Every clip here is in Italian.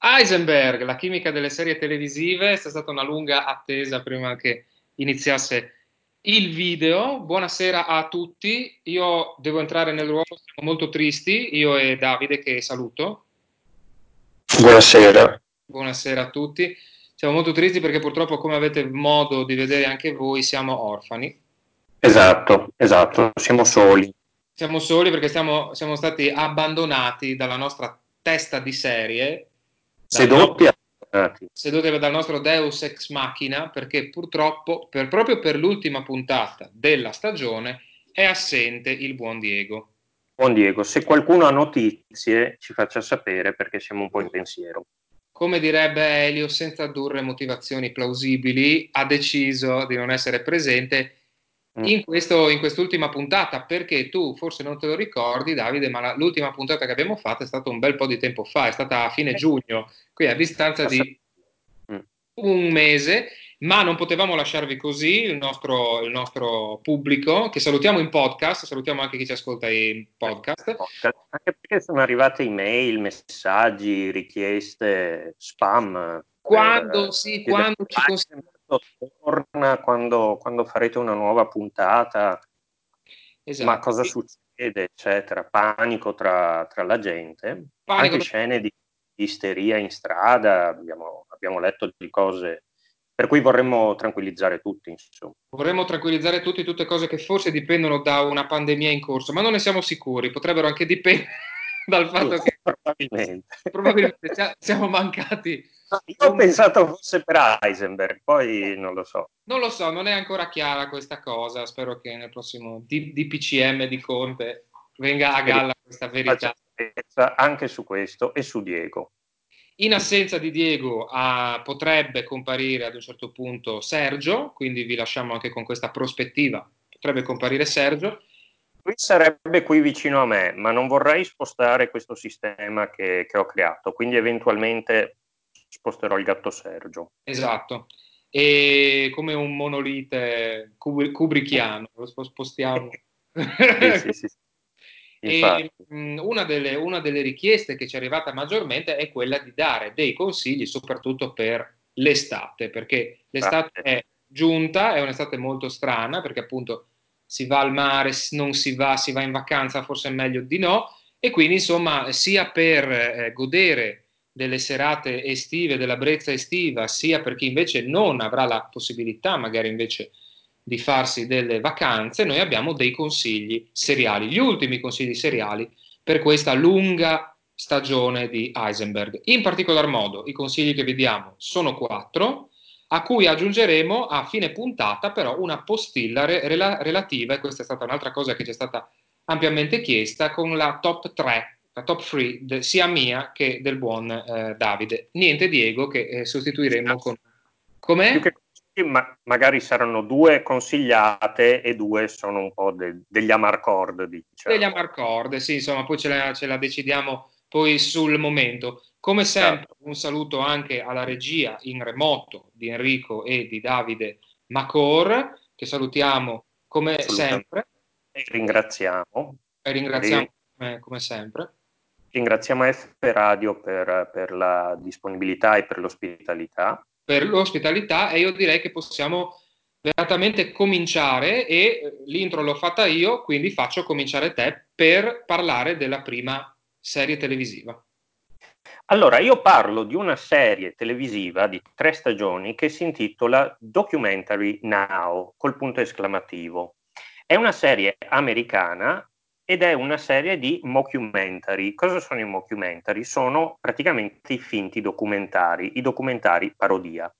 Heisenberg, la chimica delle serie televisive, è stata una lunga attesa prima che iniziasse il video. Buonasera a tutti, io devo entrare nel ruolo, siamo molto tristi, io e Davide che saluto. Buonasera. Buonasera a tutti. Siamo molto tristi perché purtroppo, come avete modo di vedere anche voi, siamo orfani. Esatto, esatto, siamo soli. Siamo soli perché siamo, siamo stati abbandonati dalla nostra testa di serie sedotti sedotti dal nostro Deus ex machina perché purtroppo per, proprio per l'ultima puntata della stagione è assente il buon Diego. Buon Diego, se qualcuno ha notizie ci faccia sapere perché siamo un po' in pensiero. Come direbbe Elio, senza addurre motivazioni plausibili, ha deciso di non essere presente. In, questo, in, quest'ultima puntata, perché tu forse non te lo ricordi, Davide, ma la, l'ultima puntata che abbiamo fatto è stata un bel po' di tempo fa, è stata a fine giugno, qui a distanza di mm. un mese, ma non potevamo lasciarvi così il nostro, il nostro, pubblico, che salutiamo in podcast, salutiamo anche chi ci ascolta in podcast. Anche perché sono arrivate email, messaggi, richieste, spam. Quando, per, sì, quando ci consigliamo torna quando, quando farete una nuova puntata, esatto, ma cosa succede, eccetera, panico tra, tra la gente, panico. anche scene di, di, isteria in strada, abbiamo, abbiamo letto di cose per cui vorremmo tranquillizzare tutti. Insomma. Vorremmo tranquillizzare tutti, tutte cose che forse dipendono da una pandemia in corso, ma non ne siamo sicuri, potrebbero anche dipendere dal fatto sì, che probabilmente, probabilmente siamo mancati io ho pensato fosse per Heisenberg, poi non lo so. Non lo so, non è ancora chiara questa cosa. Spero che nel prossimo DPCM di Conte venga a galla questa verità. Anche su questo e su Diego. In assenza di Diego ah, potrebbe comparire ad un certo punto Sergio, quindi vi lasciamo anche con questa prospettiva. Potrebbe comparire Sergio. Lui sarebbe qui vicino a me, ma non vorrei spostare questo sistema che, che ho creato, quindi eventualmente sposterò il gatto Sergio. Esatto, e come un monolite kubrickiano, lo spostiamo. sì, sì, sì. E, mh, una, delle, una, delle, richieste che ci è arrivata maggiormente è quella di dare dei consigli, soprattutto per l'estate, perché l'estate è giunta, è un'estate molto strana, perché appunto si va al mare, non si va, si va in vacanza, forse è meglio di no, e quindi insomma sia per eh, godere delle serate estive, della brezza estiva, sia per chi invece non avrà la possibilità magari invece di farsi delle vacanze, noi abbiamo dei consigli seriali, gli ultimi consigli seriali per questa lunga stagione di Heisenberg. In particolar modo i consigli che vi diamo sono quattro, a cui aggiungeremo a fine puntata però una postilla re- relativa, e questa è stata un'altra cosa che ci è stata ampiamente chiesta, con la top 3 la top 3 de, sia mia che del buon eh, Davide. Niente Diego che eh, sostituiremo con... Com'è? Ma, magari saranno due consigliate e due sono un po' de, degli Amarcord, diciamo. Degli Amarcord, sì, insomma, poi ce la, ce la decidiamo poi sul momento. Come sempre, certo. un saluto anche alla regia in remoto di Enrico e di Davide Macor, che salutiamo come sempre. E ringraziamo. E ringraziamo come, come sempre. Ringraziamo F Radio per, per la disponibilità e per l'ospitalità. Per l'ospitalità e io direi che possiamo veramente cominciare e eh, l'intro l'ho fatta io, quindi faccio cominciare te per parlare della prima serie televisiva. Allora, io parlo di una serie televisiva di tre stagioni che si intitola Documentary Now, col punto esclamativo. È una serie americana ed è una serie di mockumentary. Cosa sono i mockumentary? Sono praticamente i finti documentari, i documentari parodia.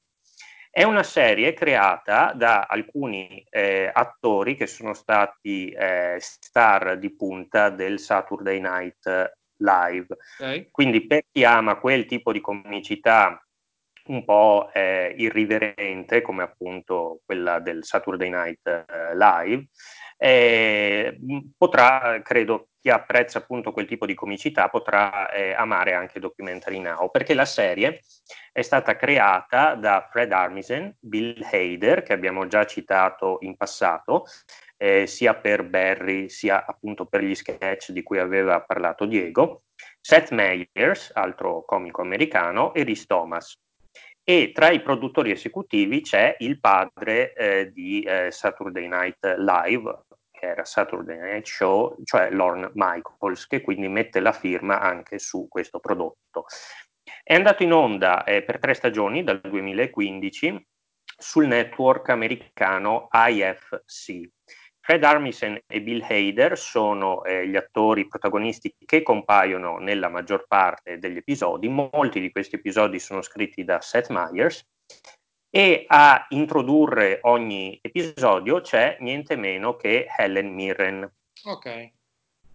È una serie creata da alcuni eh, attori che sono stati eh, star di punta del Saturday Night Live. Okay. Quindi per chi ama quel tipo di comicità un po' eh, irriverente, come appunto quella del Saturday Night eh, Live, eh, potrà, credo, chi apprezza appunto quel tipo di comicità potrà eh, amare anche Documentary Now, perché la serie è stata creata da Fred Armisen, Bill Hader, che abbiamo già citato in passato, eh, sia per Barry sia appunto per gli sketch di cui aveva parlato Diego, Seth Meyers, altro comico americano, e Rhys Thomas. E tra i produttori esecutivi c'è il padre eh, di eh, Saturday Night Live, che era Saturday Night Show, cioè Lorne Michaels, che quindi mette la firma anche su questo prodotto. È andato in onda eh, per tre stagioni dal 2015 sul network americano IFC. Fred Armisen e Bill Hader sono eh, gli attori protagonisti che compaiono nella maggior parte degli episodi. Molti di questi episodi sono scritti da Seth Meyers e a introdurre ogni episodio c'è niente meno che Helen Mirren. Ok.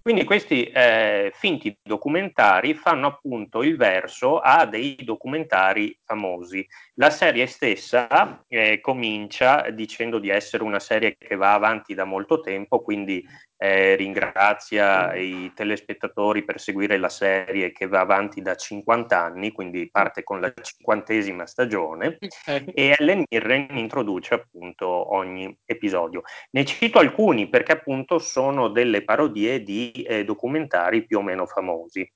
Quindi questi eh, finti documentari fanno appunto il verso a dei documentari famosi. La serie stessa eh, comincia dicendo di essere una serie che va avanti da molto tempo, quindi eh, ringrazia i telespettatori per seguire la serie che va avanti da 50 anni, quindi parte con la cinquantesima stagione, okay. e Ellen Mirren introduce appunto ogni episodio. Ne cito alcuni perché appunto sono delle parodie di eh, documentari più o meno famosi.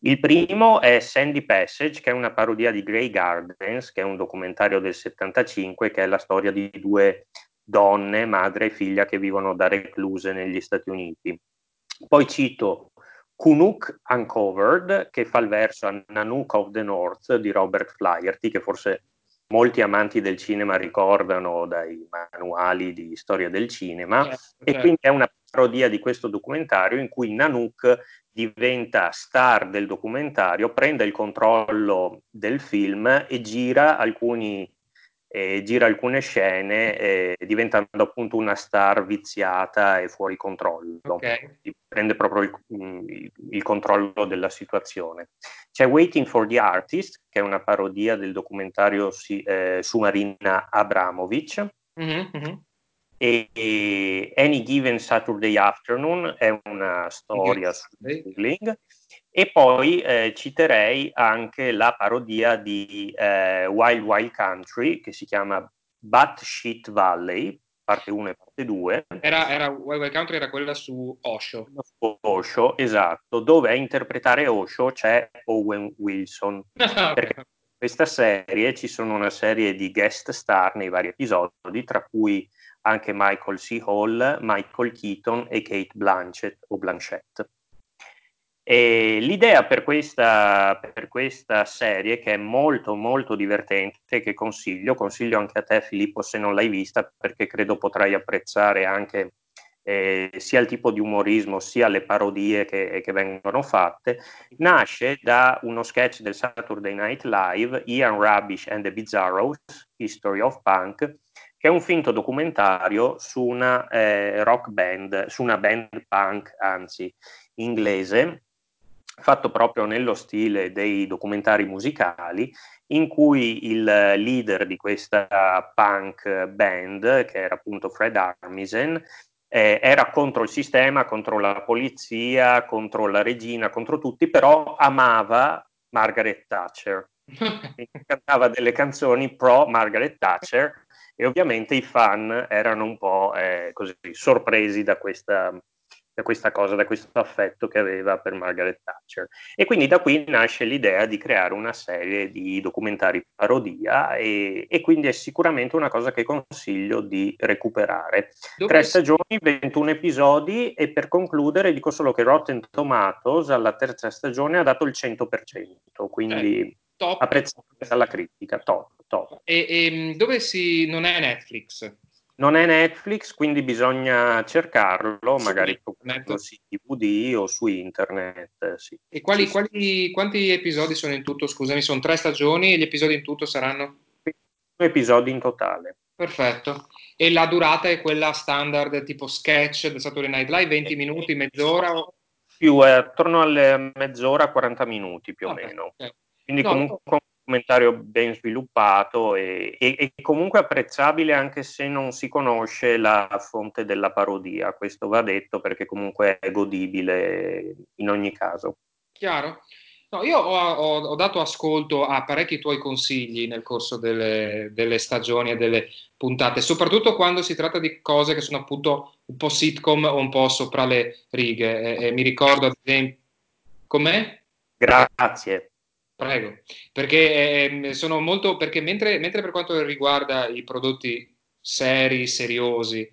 Il primo è Sandy Passage, che è una parodia di Grey Gardens, che è un documentario del 75, che è la storia di due donne, madre e figlia che vivono da recluse negli Stati Uniti. Poi cito Kunuk Uncovered, che fa il verso a Nanook of the North di Robert Flaherty, che forse molti amanti del cinema ricordano dai manuali di storia del cinema, certo, certo. e quindi è una parodia di questo documentario in cui Nanook diventa star del documentario, prende il controllo del film e gira alcuni eh, gira alcune scene eh, diventando appunto una star viziata e fuori controllo. Okay. Prende proprio il, mm, il, controllo della situazione. C'è Waiting for the Artist, che è una parodia del documentario si, eh, su Marina Abramovic. Mm-hmm. E, e, Any Given Saturday Afternoon è una storia su bullying. E poi eh, citerei anche la parodia di eh, Wild Wild Country che si chiama Batshit Valley, parte 1 e parte 2. Era, era, Wild Wild Country era quella su Osho. Osho, esatto, dove a interpretare Osho c'è Owen Wilson. okay. Perché in questa serie ci sono una serie di guest star nei vari episodi, tra cui anche Michael C. Hall, Michael Keaton e Kate Blanchett o Blanchett. E l'idea per questa, per questa, serie, che è molto molto divertente, che consiglio, consiglio anche a te Filippo se non l'hai vista, perché credo potrai apprezzare anche eh, sia il tipo di umorismo sia le parodie che, che, vengono fatte, nasce da uno sketch del Saturday Night Live, Ian Rubbish and the Bizarros, History of Punk, che è un finto documentario su una eh, rock band, su una band punk, anzi inglese, fatto proprio nello stile dei documentari musicali, in cui il leader di questa punk band, che era appunto Fred Armisen, eh, era contro il sistema, contro la polizia, contro la regina, contro tutti, però amava Margaret Thatcher. cantava delle canzoni pro Margaret Thatcher e ovviamente i fan erano un po' eh, così sorpresi da questa, da questa cosa, da questo affetto che aveva per Margaret Thatcher. E quindi da qui nasce l'idea di creare una serie di documentari parodia e, e quindi è sicuramente una cosa che consiglio di recuperare. Dove Tre stagioni, 21 episodi e per concludere dico solo che Rotten Tomatoes alla terza stagione ha dato il 100%, quindi eh, apprezzato dalla critica, top, top. E, e dove si... non è Netflix? Non è Netflix, quindi bisogna cercarlo, sì, magari su DVD o su internet. Sì. E quali, quali, quanti episodi sono in tutto? Scusami, sono tre stagioni e gli episodi in tutto saranno? Due episodi in totale. Perfetto. E la durata è quella standard tipo sketch del Saturday Night Live, 20 eh, minuti, mezz'ora? Più, eh, attorno alle mezz'ora, 40 minuti più o meno. Okay. Quindi no, comunque no documentario ben sviluppato e, e, e, comunque apprezzabile anche se non si conosce la fonte della parodia. Questo va detto perché comunque è godibile in ogni caso. Chiaro. No, io ho, ho, ho, dato ascolto a parecchi tuoi consigli nel corso delle, delle, stagioni e delle puntate, soprattutto quando si tratta di cose che sono appunto un po' sitcom o un po' sopra le righe. E, e mi ricordo ad esempio. Com'è? Grazie. Prego, perché eh, sono molto, perché mentre, mentre per quanto riguarda i prodotti seri, seriosi,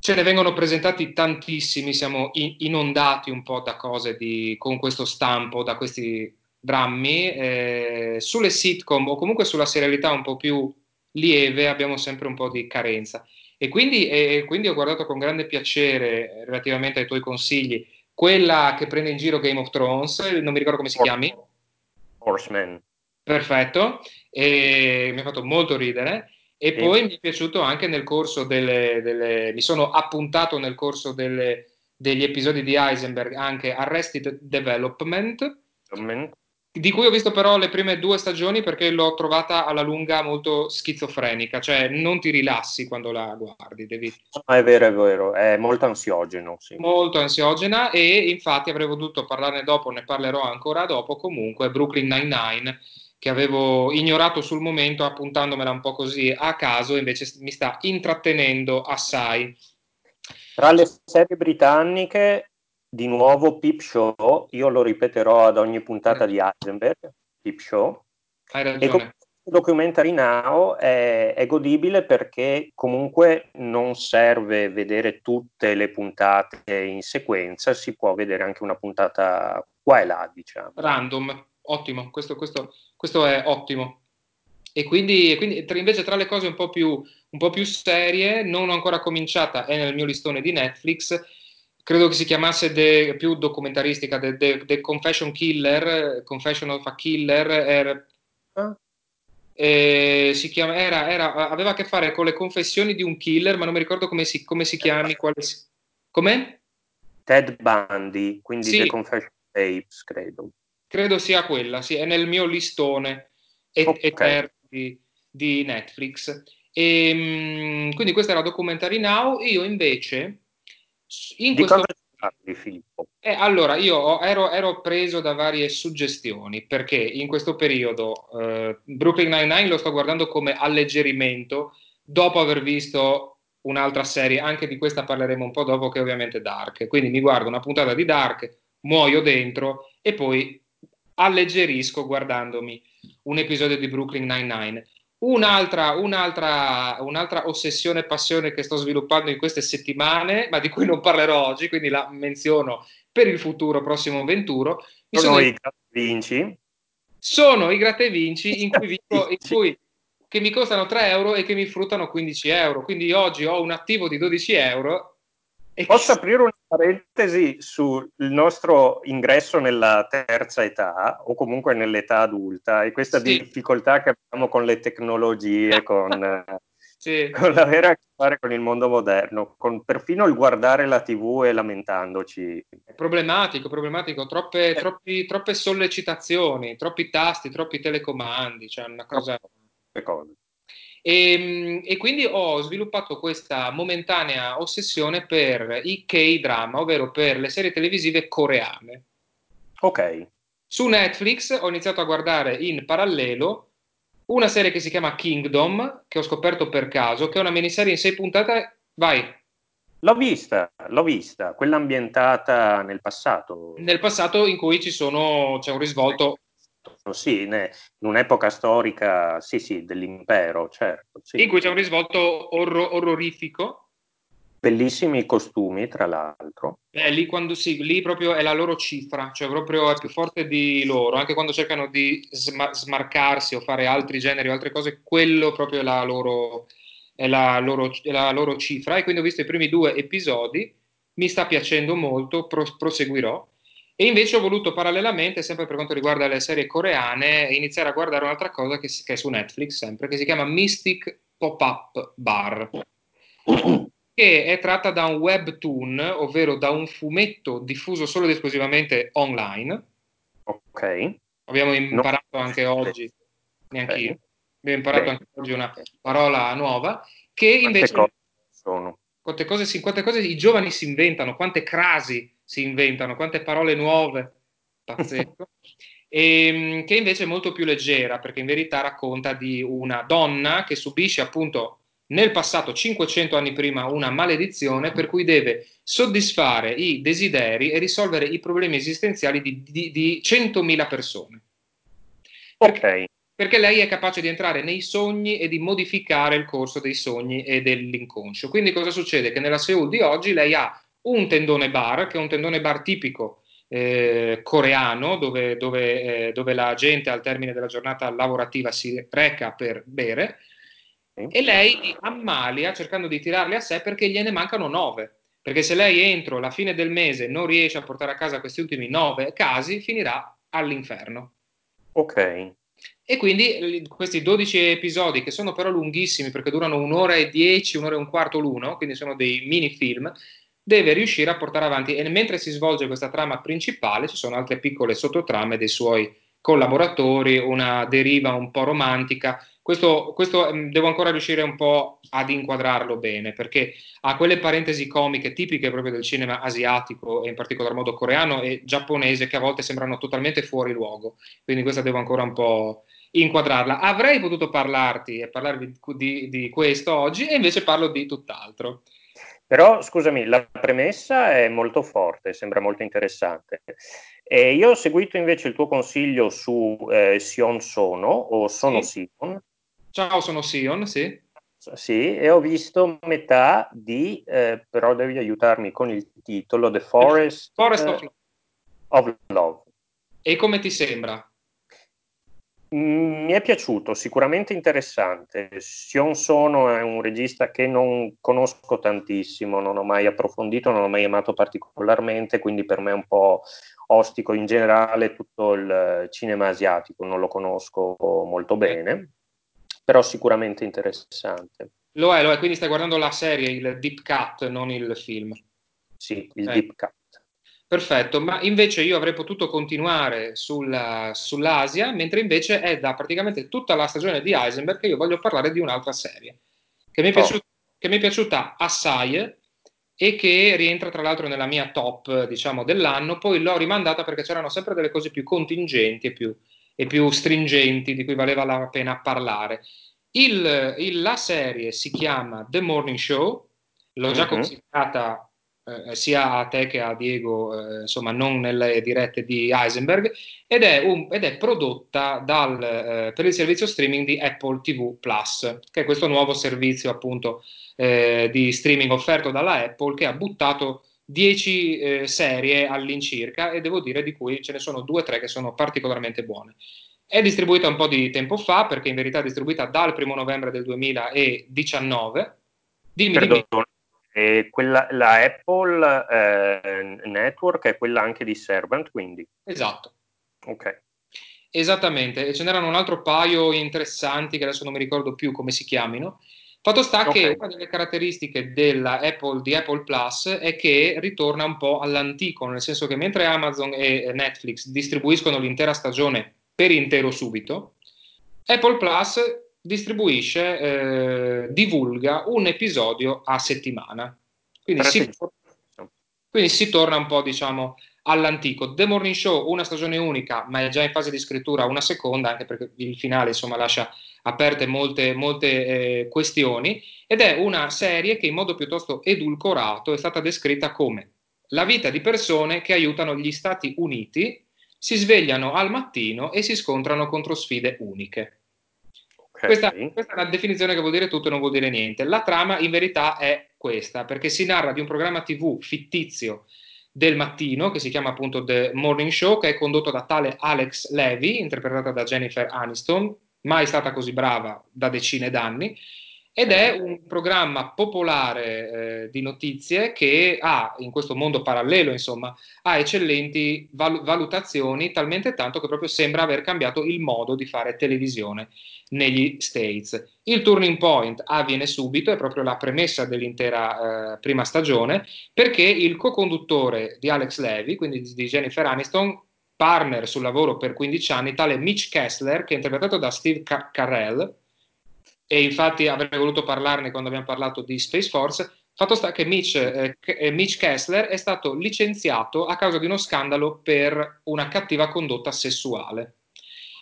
ce ne vengono presentati tantissimi, siamo inondati un po' da cose di, con questo stampo, da questi drammi. Eh, sulle sitcom o comunque sulla serialità un po' più lieve abbiamo sempre un po' di carenza. E quindi, e quindi ho guardato con grande piacere, relativamente ai tuoi consigli, quella che prende in giro Game of Thrones, non mi ricordo come si chiami. Horseman. Perfetto, e mi ha fatto molto ridere. E sì. poi mi è piaciuto anche nel corso delle, delle mi sono appuntato nel corso delle, degli episodi di Heisenberg anche Arrested Development, Development, di cui ho visto però le prime due stagioni perché l'ho trovata alla lunga molto schizofrenica, cioè non ti rilassi quando la guardi. Devi... Ah, è vero, è vero, è molto ansiogeno. Sì. Molto ansiogena e infatti avrei voluto parlarne dopo, ne parlerò ancora dopo, comunque Brooklyn Nine-Nine che avevo ignorato sul momento appuntandomela un po' così a caso, invece mi sta intrattenendo assai. Tra le serie britanniche di nuovo Peep Show, io lo ripeterò ad ogni puntata di Heisenberg, Peep Show. Hai ragione. E Documentary Now è, è, godibile perché comunque non serve vedere tutte le puntate in sequenza, si può vedere anche una puntata qua e là, diciamo. Random, ottimo, questo, questo, questo è ottimo. E quindi, quindi invece tra le cose un po, più, un po' più serie, non ho ancora cominciata, è nel mio listone di Netflix, credo che si chiamasse de, più documentaristica, The, the, the, Confession Killer, Confession of a Killer, era, ah. eh, si chiama, era, era, aveva a che fare con le confessioni di un killer, ma non mi ricordo come si, come si chiami. Quale si, com'è? Ted Bundy, quindi sì. The Confession Tapes, credo. Credo sia quella, sì, è nel mio listone et- okay. eterno di, di Netflix. E, ehm, quindi questa era Documentary Now, io invece in di questo... parli, Filippo? Eh, allora, io ero, ero, preso da varie suggestioni perché in questo periodo eh, Brooklyn Nine-Nine lo sto guardando come alleggerimento dopo aver visto un'altra serie, anche di questa parleremo un po' dopo, che è ovviamente Dark. Quindi mi guardo una puntata di Dark, muoio dentro e poi alleggerisco guardandomi un episodio di Brooklyn Nine-Nine. Un'altra, un'altra, un'altra ossessione e passione che sto sviluppando in queste settimane, ma di cui non parlerò oggi, quindi la menziono per il futuro prossimo venturo. Sono, sono i gratte vinci. Sono i gratte vinci in cui, vivo, in cui che mi costano 3 euro e che mi fruttano 15 euro. Quindi oggi ho un attivo di 12 euro Posso aprire una parentesi sul nostro ingresso nella terza età o comunque nell'età adulta e questa sì. difficoltà che abbiamo con le tecnologie, con, sì. con l'avere a che fare con il mondo moderno, con perfino il guardare la tv e lamentandoci. È problematico, problematico, troppe, eh. troppi, troppe sollecitazioni, troppi tasti, troppi telecomandi, cioè una cosa... Troppe cose. E, ehm, e, quindi ho sviluppato questa momentanea ossessione per i K-drama, ovvero per le serie televisive coreane. Ok. Su Netflix ho iniziato a guardare in parallelo una serie che si chiama Kingdom, che ho scoperto per caso, che è una miniserie in sei puntate. Vai. L'ho vista, l'ho vista, quella ambientata nel passato. Nel passato in cui ci sono, c'è un risvolto sì, in un'epoca storica, sì, sì, dell'impero, certo. Sì. In cui c'è un risvolto orro- orrorifico. Bellissimi costumi, tra l'altro. Eh, lì, quando, sì, lì proprio è la loro cifra, cioè proprio è più forte di loro, anche quando cercano di sma- smarcarsi o fare altri generi o altre cose, quello proprio è la loro, è la loro, è la loro cifra. E quindi ho visto i primi due episodi, mi sta piacendo molto, pro- proseguirò. E invece ho voluto parallelamente, sempre per quanto riguarda le serie coreane, iniziare a guardare un'altra cosa che, che è su Netflix, sempre, che si chiama Mystic Pop-Up Bar, che è tratta da un webtoon, ovvero da un fumetto diffuso solo ed esclusivamente online. Ok. Abbiamo imparato no. anche oggi, neanche okay. io, abbiamo imparato Beh. anche oggi una parola nuova, che invece... Quante cose sono? Quante cose, quante cose i giovani si inventano, quante crasi si inventano, quante parole nuove, pazzesco. e, ehm, che invece è molto più leggera, perché in verità racconta di una donna che subisce appunto nel passato, 500 anni prima, una maledizione per cui deve soddisfare i desideri e risolvere i problemi esistenziali di, di, di 100.000 persone. Perché, perché lei è capace di entrare nei sogni e di modificare il corso dei sogni e dell'inconscio. Quindi cosa succede? Che nella Seoul di oggi lei ha un tendone bar, che è un tendone bar tipico eh, coreano, dove, dove, eh, dove, la gente al termine della giornata lavorativa si reca per bere, e lei li ammalia cercando di tirarli a sé perché gliene mancano nove. Perché se lei entro la fine del mese non riesce a portare a casa questi ultimi nove casi, finirà all'inferno. Ok. E quindi questi 12 episodi, che sono però lunghissimi perché durano un'ora e dieci, un'ora e un quarto l'uno, quindi sono dei mini film, deve riuscire a portare avanti. E mentre si svolge questa trama principale, ci sono altre piccole sottotrame dei suoi collaboratori, una deriva un po' romantica. Questo, questo ehm, devo ancora riuscire un po' ad inquadrarlo bene, perché ha quelle parentesi comiche tipiche proprio del cinema asiatico e in particolar modo coreano e giapponese che a volte sembrano totalmente fuori luogo. Quindi questa devo ancora un po' inquadrarla. Avrei potuto parlarti e parlarvi di, di questo oggi e invece parlo di tutt'altro. Però scusami, la premessa è molto forte, sembra molto interessante. E io ho seguito invece il tuo consiglio su eh, Sion Sono o Sono sì. Sion. Ciao, sono Sion, sì. Sì, e ho visto metà di, eh, però devi aiutarmi con il titolo, The Forest, Forest of, Love. of Love. E come ti sembra? Mm, mi è piaciuto, sicuramente interessante. Sion Sono è un regista che non conosco tantissimo, non ho mai approfondito, non ho mai amato particolarmente, quindi per me è un po' ostico in generale tutto il cinema asiatico, non lo conosco molto bene, però sicuramente interessante. Lo è, lo è, quindi stai guardando la serie, il Deep Cut, non il film. Sì, il eh. Deep Cut. Perfetto, ma invece io avrei potuto continuare sulla, sull'Asia, mentre invece è da praticamente tutta la stagione di Heisenberg che io voglio parlare di un'altra serie, che mi è, oh. piaciuta, che mi è piaciuta assai e che rientra tra l'altro nella mia top, diciamo, dell'anno, poi l'ho rimandata perché c'erano sempre delle cose più contingenti e più, e più stringenti di cui valeva la pena parlare. Il, il, la serie si chiama The Morning Show, l'ho già uh-huh. consigliata eh, sia a te che a Diego, eh, insomma, non nelle dirette di Heisenberg, ed è, un, ed è prodotta dal, eh, per il servizio streaming di Apple TV Plus, che è questo nuovo servizio appunto eh, di streaming offerto dalla Apple che ha buttato 10 eh, serie all'incirca e devo dire di cui ce ne sono due o tre che sono particolarmente buone. È distribuita un po' di tempo fa, perché in verità è distribuita dal 1 novembre del 2019. Dimmi, Perdone, dimmi. E quella, la Apple eh, Network è quella anche di Servant, quindi. Esatto. Ok. Esattamente, e ce n'erano un altro paio interessanti che adesso non mi ricordo più come si chiamino. Fatto sta okay. che una delle caratteristiche della Apple, di Apple Plus è che ritorna un po' all'antico, nel senso che mentre Amazon e Netflix distribuiscono l'intera stagione per intero subito, Apple Plus distribuisce, eh, divulga un episodio a settimana. Quindi si, quindi si, torna un po', diciamo, all'antico. The Morning Show, una stagione unica, ma è già in fase di scrittura una seconda, anche perché il finale, insomma, lascia aperte molte, molte eh, questioni, ed è una serie che in modo piuttosto edulcorato è stata descritta come la vita di persone che aiutano gli Stati Uniti, si svegliano al mattino e si scontrano contro sfide uniche. Questa, questa, è una definizione che vuol dire tutto e non vuol dire niente. La trama in verità è questa, perché si narra di un programma TV fittizio del mattino che si chiama appunto The Morning Show, che è condotto da tale Alex Levy, interpretata da Jennifer Aniston, mai stata così brava da decine d'anni, ed è un programma popolare eh, di notizie che ha, in questo mondo parallelo, insomma, ha eccellenti val- valutazioni, talmente tanto che proprio sembra aver cambiato il modo di fare televisione negli States. Il turning point avviene subito, è proprio la premessa dell'intera eh, prima stagione, perché il co-conduttore di Alex Levy, quindi di Jennifer Aniston, partner sul lavoro per 15 anni, tale Mitch Kessler, che è interpretato da Steve Car- Carell, e infatti avrei voluto parlarne quando abbiamo parlato di Space Force. Fatto sta che Mitch, eh, eh, Mitch, Kessler è stato licenziato a causa di uno scandalo per una cattiva condotta sessuale.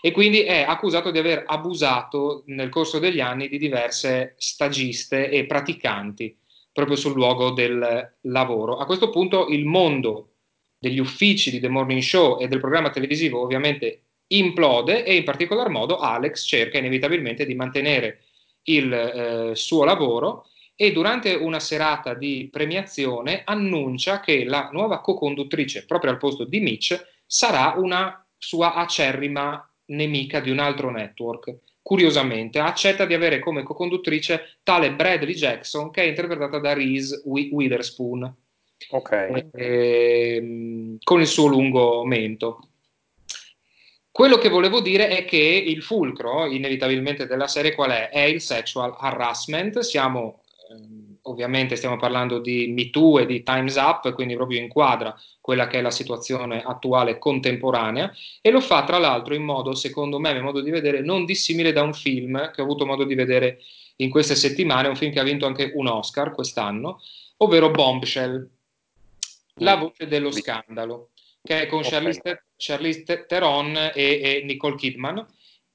e quindi è accusato di aver abusato nel corso degli anni di diverse stagiste e praticanti proprio sul luogo del lavoro. A questo punto il mondo degli uffici di The Morning Show e del programma televisivo ovviamente implode e in particolar modo Alex cerca inevitabilmente di mantenere il eh, suo lavoro e durante una serata di premiazione annuncia che la nuova co-conduttrice proprio al posto di Mitch sarà una sua acerrima nemica di un altro network. Curiosamente, accetta di avere come co-conduttrice tale Bradley Jackson che è interpretata da Reese Witherspoon. Okay. Eh, con il suo lungo mento. Quello che volevo dire è che il fulcro, inevitabilmente, della serie qual è? È il sexual harassment. Siamo, ehm, ovviamente, stiamo parlando di Me Too e di Time's Up, quindi proprio inquadra quella che è la situazione attuale contemporanea e lo fa tra l'altro in modo, secondo me, a mio modo di vedere, non dissimile da un film che ho avuto modo di vedere in queste settimane, un film che ha vinto anche un Oscar quest'anno, ovvero Bombshell, La voce dello scandalo, che è con okay. Charlize, Charlize Theron e, e, Nicole Kidman.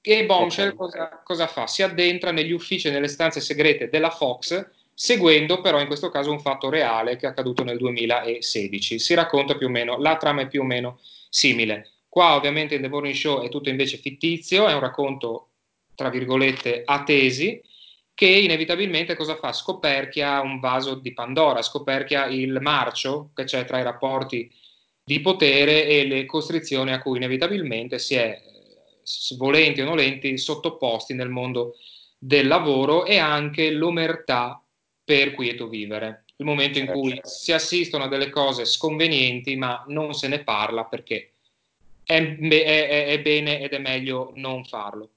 E Bombshell okay. cosa, cosa fa? Si addentra negli uffici e nelle stanze segrete della Fox seguendo però in questo caso un fatto reale che è accaduto nel 2016. Si racconta più o meno, la trama è più o meno simile. Qua ovviamente in The Morning Show è tutto invece fittizio, è un racconto tra virgolette a tesi che inevitabilmente cosa fa? Scoperchia un vaso di Pandora, scoperchia il marcio che c'è tra i rapporti di potere e le costrizioni a cui inevitabilmente si è, volenti o nolenti, sottoposti nel mondo del lavoro e anche l'omertà per quieto vivere. Il momento in cui certo. si assistono a delle cose sconvenienti, ma non se ne parla perché è, è, è bene ed è meglio non farlo.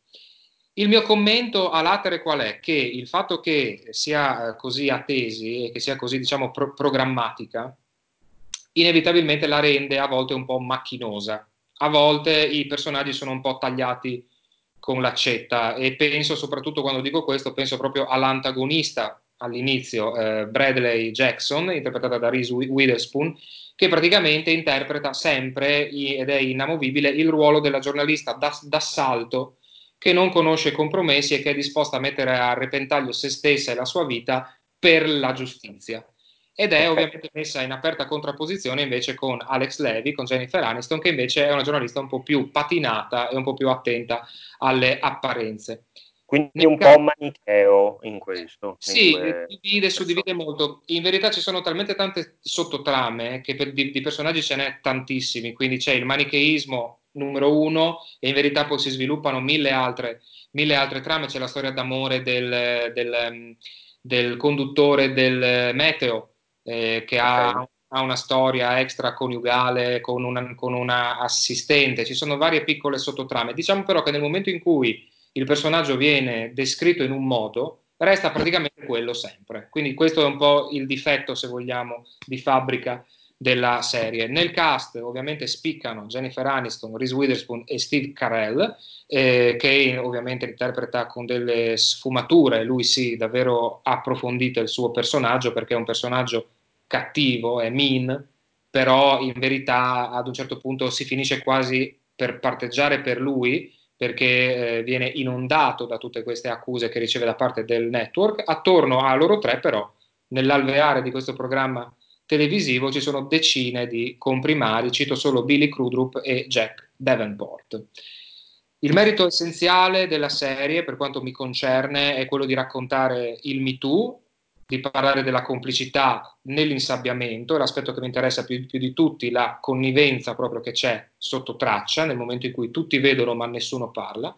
Il mio commento a latere qual è? Che il fatto che sia così attesi e che sia così, diciamo, pro- programmatica, inevitabilmente la rende a volte un po' macchinosa. A volte i personaggi sono un po' tagliati con l'accetta e penso soprattutto quando dico questo, penso proprio all'antagonista all'inizio eh, Bradley Jackson, interpretata da Reese Witherspoon, che praticamente interpreta sempre ed è inamovibile il ruolo della giornalista d'assalto che non conosce compromessi e che è disposta a mettere a repentaglio se stessa e la sua vita per la giustizia. Ed è ovviamente messa in aperta contrapposizione invece con Alex Levy, con Jennifer Aniston, che invece è una giornalista un po' più patinata e un po' più attenta alle apparenze. Quindi un po' manicheo in questo. Sì, in divide, suddivide molto. In verità ci sono talmente tante sottotrame che per, di, di, personaggi ce n'è tantissimi, quindi c'è il manicheismo numero uno e in verità poi si sviluppano mille altre, mille altre trame, c'è la storia d'amore del, del, del conduttore del Meteo eh, che okay. ha, ha, una storia extraconiugale con una, con una assistente, ci sono varie piccole sottotrame. Diciamo però che nel momento in cui il personaggio viene descritto in un modo, resta praticamente quello sempre. Quindi questo è un po' il difetto, se vogliamo, di fabbrica della serie. Nel cast ovviamente spiccano Jennifer Aniston, Reese Witherspoon e Steve Carell, eh, che ovviamente interpreta con delle sfumature, lui sì, davvero approfondito il suo personaggio perché è un personaggio cattivo, è mean, però in verità ad un certo punto si finisce quasi per parteggiare per lui perché eh, viene inondato da tutte queste accuse che riceve da parte del network. Attorno a loro tre, però, nell'alveare di questo programma televisivo ci sono decine di comprimari, cito solo Billy Crudup e Jack Davenport. Il merito essenziale della serie, per quanto mi concerne, è quello di raccontare il Me Too di parlare della complicità nell'insabbiamento, è l'aspetto che mi interessa più, più, di tutti, la connivenza proprio che c'è sotto traccia, nel momento in cui tutti vedono ma nessuno parla,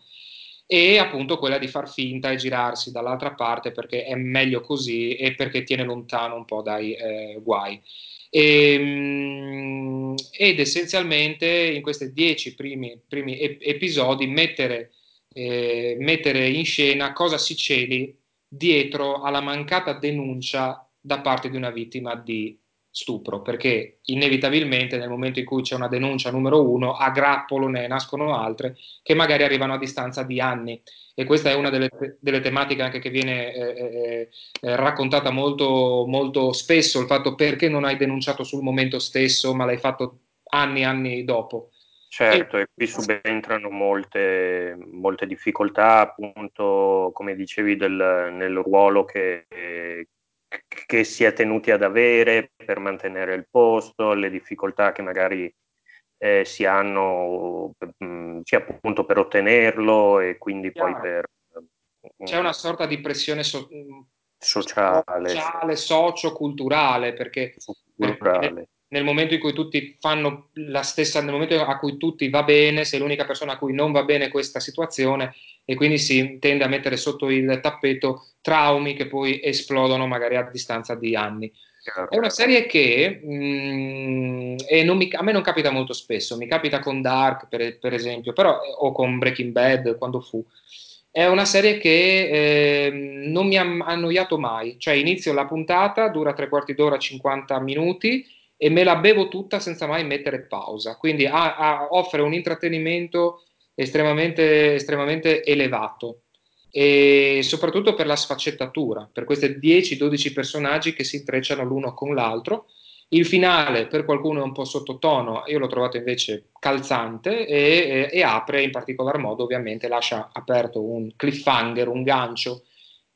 e appunto quella di far finta e girarsi dall'altra parte perché è meglio così e perché tiene lontano un po' dai eh, guai. E, ehm, ed essenzialmente in questi dieci primi, primi episodi mettere, eh, mettere in scena cosa si celi dietro alla mancata denuncia da parte di una vittima di stupro, perché inevitabilmente nel momento in cui c'è una denuncia numero uno, a grappolo ne nascono altre che magari arrivano a distanza di anni. E questa è una delle, delle tematiche anche che viene eh, eh, eh, raccontata molto, molto spesso, il fatto perché non hai denunciato sul momento stesso, ma l'hai fatto anni e anni dopo. Certo, e, qui subentrano molte, molte, difficoltà, appunto, come dicevi, del, nel ruolo che, che si è tenuti ad avere per mantenere il posto, le difficoltà che magari eh, si hanno mh, mm, sia appunto per ottenerlo e quindi Chiaro. poi per... Mh, C'è una sorta di pressione so- sociale, sociale socio-culturale, perché, perché nel momento in cui tutti fanno la stessa, nel momento a cui tutti va bene, sei l'unica persona a cui non va bene questa situazione e quindi si tende a mettere sotto il tappeto traumi che poi esplodono magari a distanza di anni. È una serie che mm, mi, a me non capita molto spesso, mi capita con Dark per, per, esempio, però, o con Breaking Bad quando fu. È una serie che eh, non mi ha annoiato mai, cioè inizio la puntata, dura tre quarti d'ora, 50 minuti e me la bevo tutta senza mai mettere pausa. Quindi ha, ha, offre un intrattenimento estremamente, estremamente elevato e soprattutto per la sfaccettatura, per questi 10-12 personaggi che si intrecciano l'uno con l'altro. Il finale per qualcuno è un po' sottotono, io l'ho trovato invece calzante e, e, e apre in particolar modo, ovviamente lascia aperto un cliffhanger, un gancio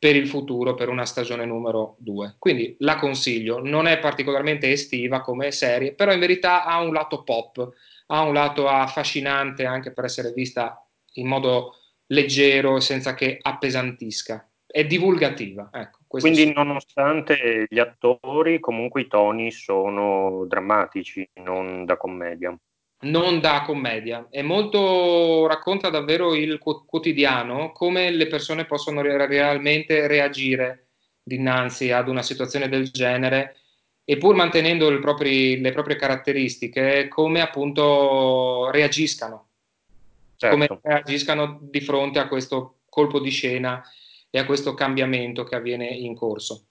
per il futuro per una stagione numero 2. Quindi la consiglio, non è particolarmente estiva come serie, però in verità ha un lato pop, ha un lato affascinante anche per essere vista in modo leggero senza che appesantisca. È divulgativa. Ecco, Quindi sì. nonostante gli attori, comunque i toni sono drammatici, non da commedia non da commedia, è molto racconta davvero il quotidiano, come le persone possono realmente reagire dinanzi ad una situazione del genere e pur mantenendo propri, le proprie caratteristiche, come appunto reagiscano, certo. come reagiscano di fronte a questo colpo di scena e a questo cambiamento che avviene in corso.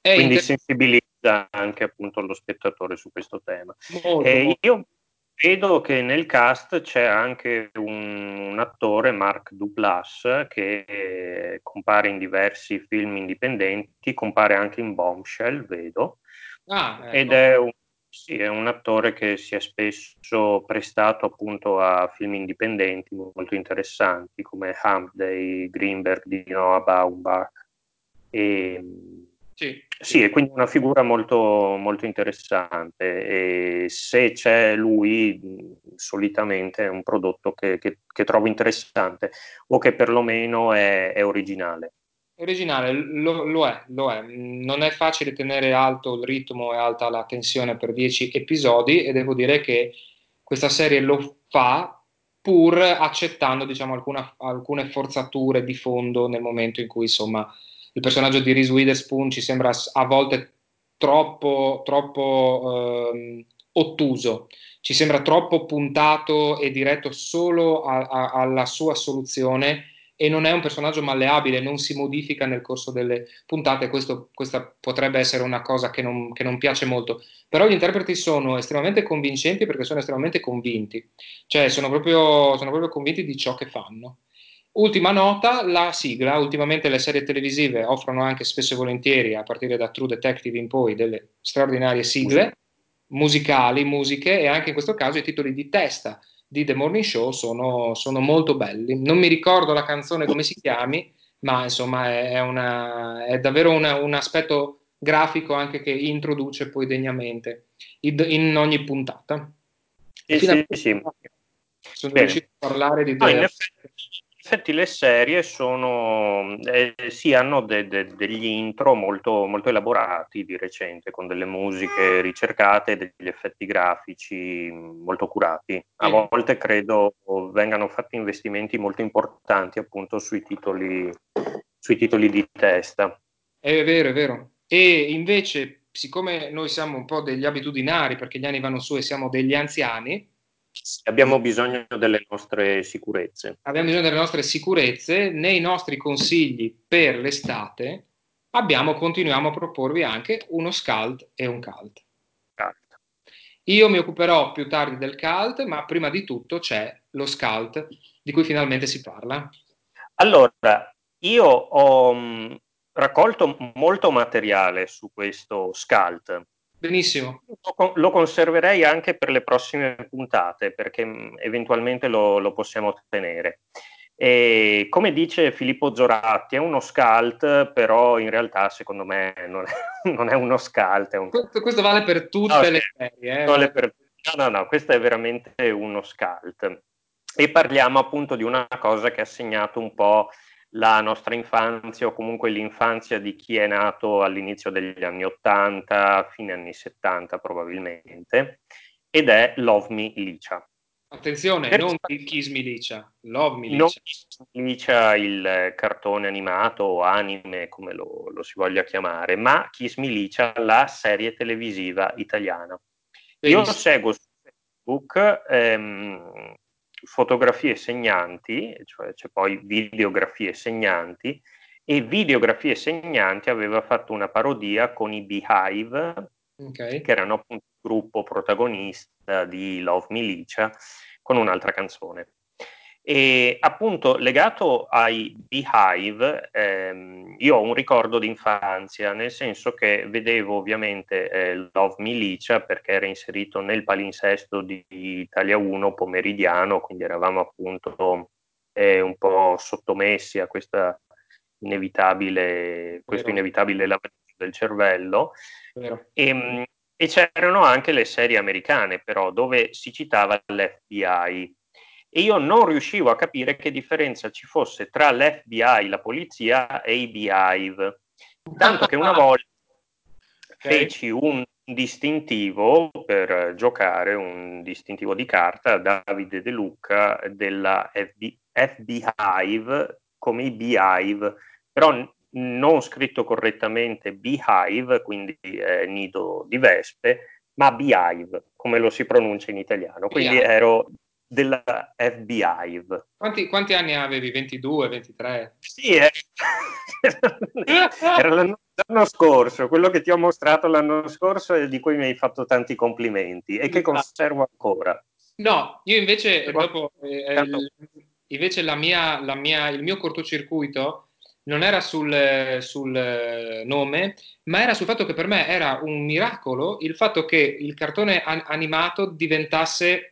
È Quindi inter- sensibilizza anche appunto lo spettatore su questo tema. Molto, eh, molto. Io Vedo che nel cast c'è anche un, un attore, Mark Duplass, che compare in diversi film indipendenti, compare anche in Bombshell, vedo. Ah, ecco. Ed è un, sì, è un attore che si è spesso prestato appunto a film indipendenti molto interessanti come Hump Day, Greenberg di Noah Baumbach. E, sì, sì, è quindi una figura molto, molto interessante e se c'è lui solitamente è un prodotto che, che, che trovo interessante o che perlomeno è, è originale. Originale, lo, lo, è, lo è. Non è facile tenere alto il ritmo e alta la tensione per dieci episodi e devo dire che questa serie lo fa pur accettando diciamo, alcuna, alcune forzature di fondo nel momento in cui insomma il personaggio di Reese Witherspoon ci sembra a volte troppo, troppo ehm, ottuso, ci sembra troppo puntato e diretto solo a, a, alla sua soluzione e non è un personaggio malleabile, non si modifica nel corso delle puntate, questo, questa potrebbe essere una cosa che non, che non, piace molto, però gli interpreti sono estremamente convincenti perché sono estremamente convinti, cioè sono proprio, sono proprio convinti di ciò che fanno. Ultima nota, la sigla, ultimamente le serie televisive offrono anche spesso e volentieri, a partire da True Detective in poi, delle straordinarie sigle musicali, musiche e anche in questo caso i titoli di testa di The Morning Show sono, sono molto belli. Non mi ricordo la canzone come si chiami, ma insomma è, è, una, è davvero una, un aspetto grafico anche che introduce poi degnamente in ogni puntata. Sì, sì, sì. Sono Bene. riuscito a parlare di... No, in effetti effetti le serie sono, eh, sì, hanno de, de, degli intro molto, molto, elaborati di recente, con delle musiche ricercate, degli effetti grafici molto curati. A volte credo vengano fatti investimenti molto importanti appunto sui titoli, sui titoli di testa. È vero, è vero. E invece, siccome noi siamo un po' degli abitudinari, perché gli anni vanno su e siamo degli anziani, Abbiamo bisogno delle nostre sicurezze. Abbiamo bisogno delle nostre sicurezze. Nei nostri consigli per l'estate abbiamo, continuiamo a proporvi anche uno scalt e un cult. Io mi occuperò più tardi del cult, ma prima di tutto c'è lo scalt di cui finalmente si parla. Allora, io ho mh, raccolto molto materiale su questo scalt Benissimo. Lo conserverei anche per le prossime puntate, perché mm, eventualmente lo, lo possiamo ottenere. E come dice Filippo Zoratti, è uno scalt, però in realtà secondo me non è, non è uno scalt. Un... Questo, questo, vale per tutte no, le serie. Eh? Vale per... No, no, no, questo è veramente uno scalt. E parliamo appunto di una cosa che ha segnato un po' la nostra infanzia o comunque l'infanzia di chi è nato all'inizio degli anni 80, fine anni 70 probabilmente, ed è Love Me Licia. Attenzione, per non Kiss Me Licia, Love Me Licia. Non Kiss Me Licia il cartone animato o anime, come lo, lo, si voglia chiamare, ma Kiss Me Licia la serie televisiva italiana. Benissimo. Io seguo su Facebook ehm, fotografie segnanti, cioè c'è poi videografie segnanti, e videografie segnanti aveva fatto una parodia con i Beehive, okay. che erano appunto il gruppo protagonista di Love Milicia, con un'altra canzone. E appunto legato ai Beehive, ehm, io ho un ricordo di infanzia, nel senso che vedevo ovviamente eh, Love Milicia perché era inserito nel palinsesto di Italia 1 pomeridiano, quindi eravamo appunto eh, un po' sottomessi a questa inevitabile, questo inevitabile lavaggio del cervello. E, ehm, e c'erano anche le serie americane, però, dove si citava l'FBI e io non riuscivo a capire che differenza ci fosse tra l'FBI, la polizia e i Beehive. Tanto che una volta okay. feci un distintivo per giocare, un distintivo di carta, Davide De Luca della FB, FBhive come i Beehive, però non scritto correttamente Beehive, quindi eh, nido di vespe, ma Beehive, come lo si pronuncia in italiano. Quindi ero della FBI. Quanti, quanti, anni avevi? 22, 23? Sì, eh. era l'anno, l'anno, scorso, quello che ti ho mostrato l'anno scorso e di cui mi hai fatto tanti complimenti e che conservo ancora. No, io invece, dopo, eh, il, invece la mia, la mia, il mio cortocircuito non era sul, sul, nome, ma era sul fatto che per me era un miracolo il fatto che il cartone an- animato diventasse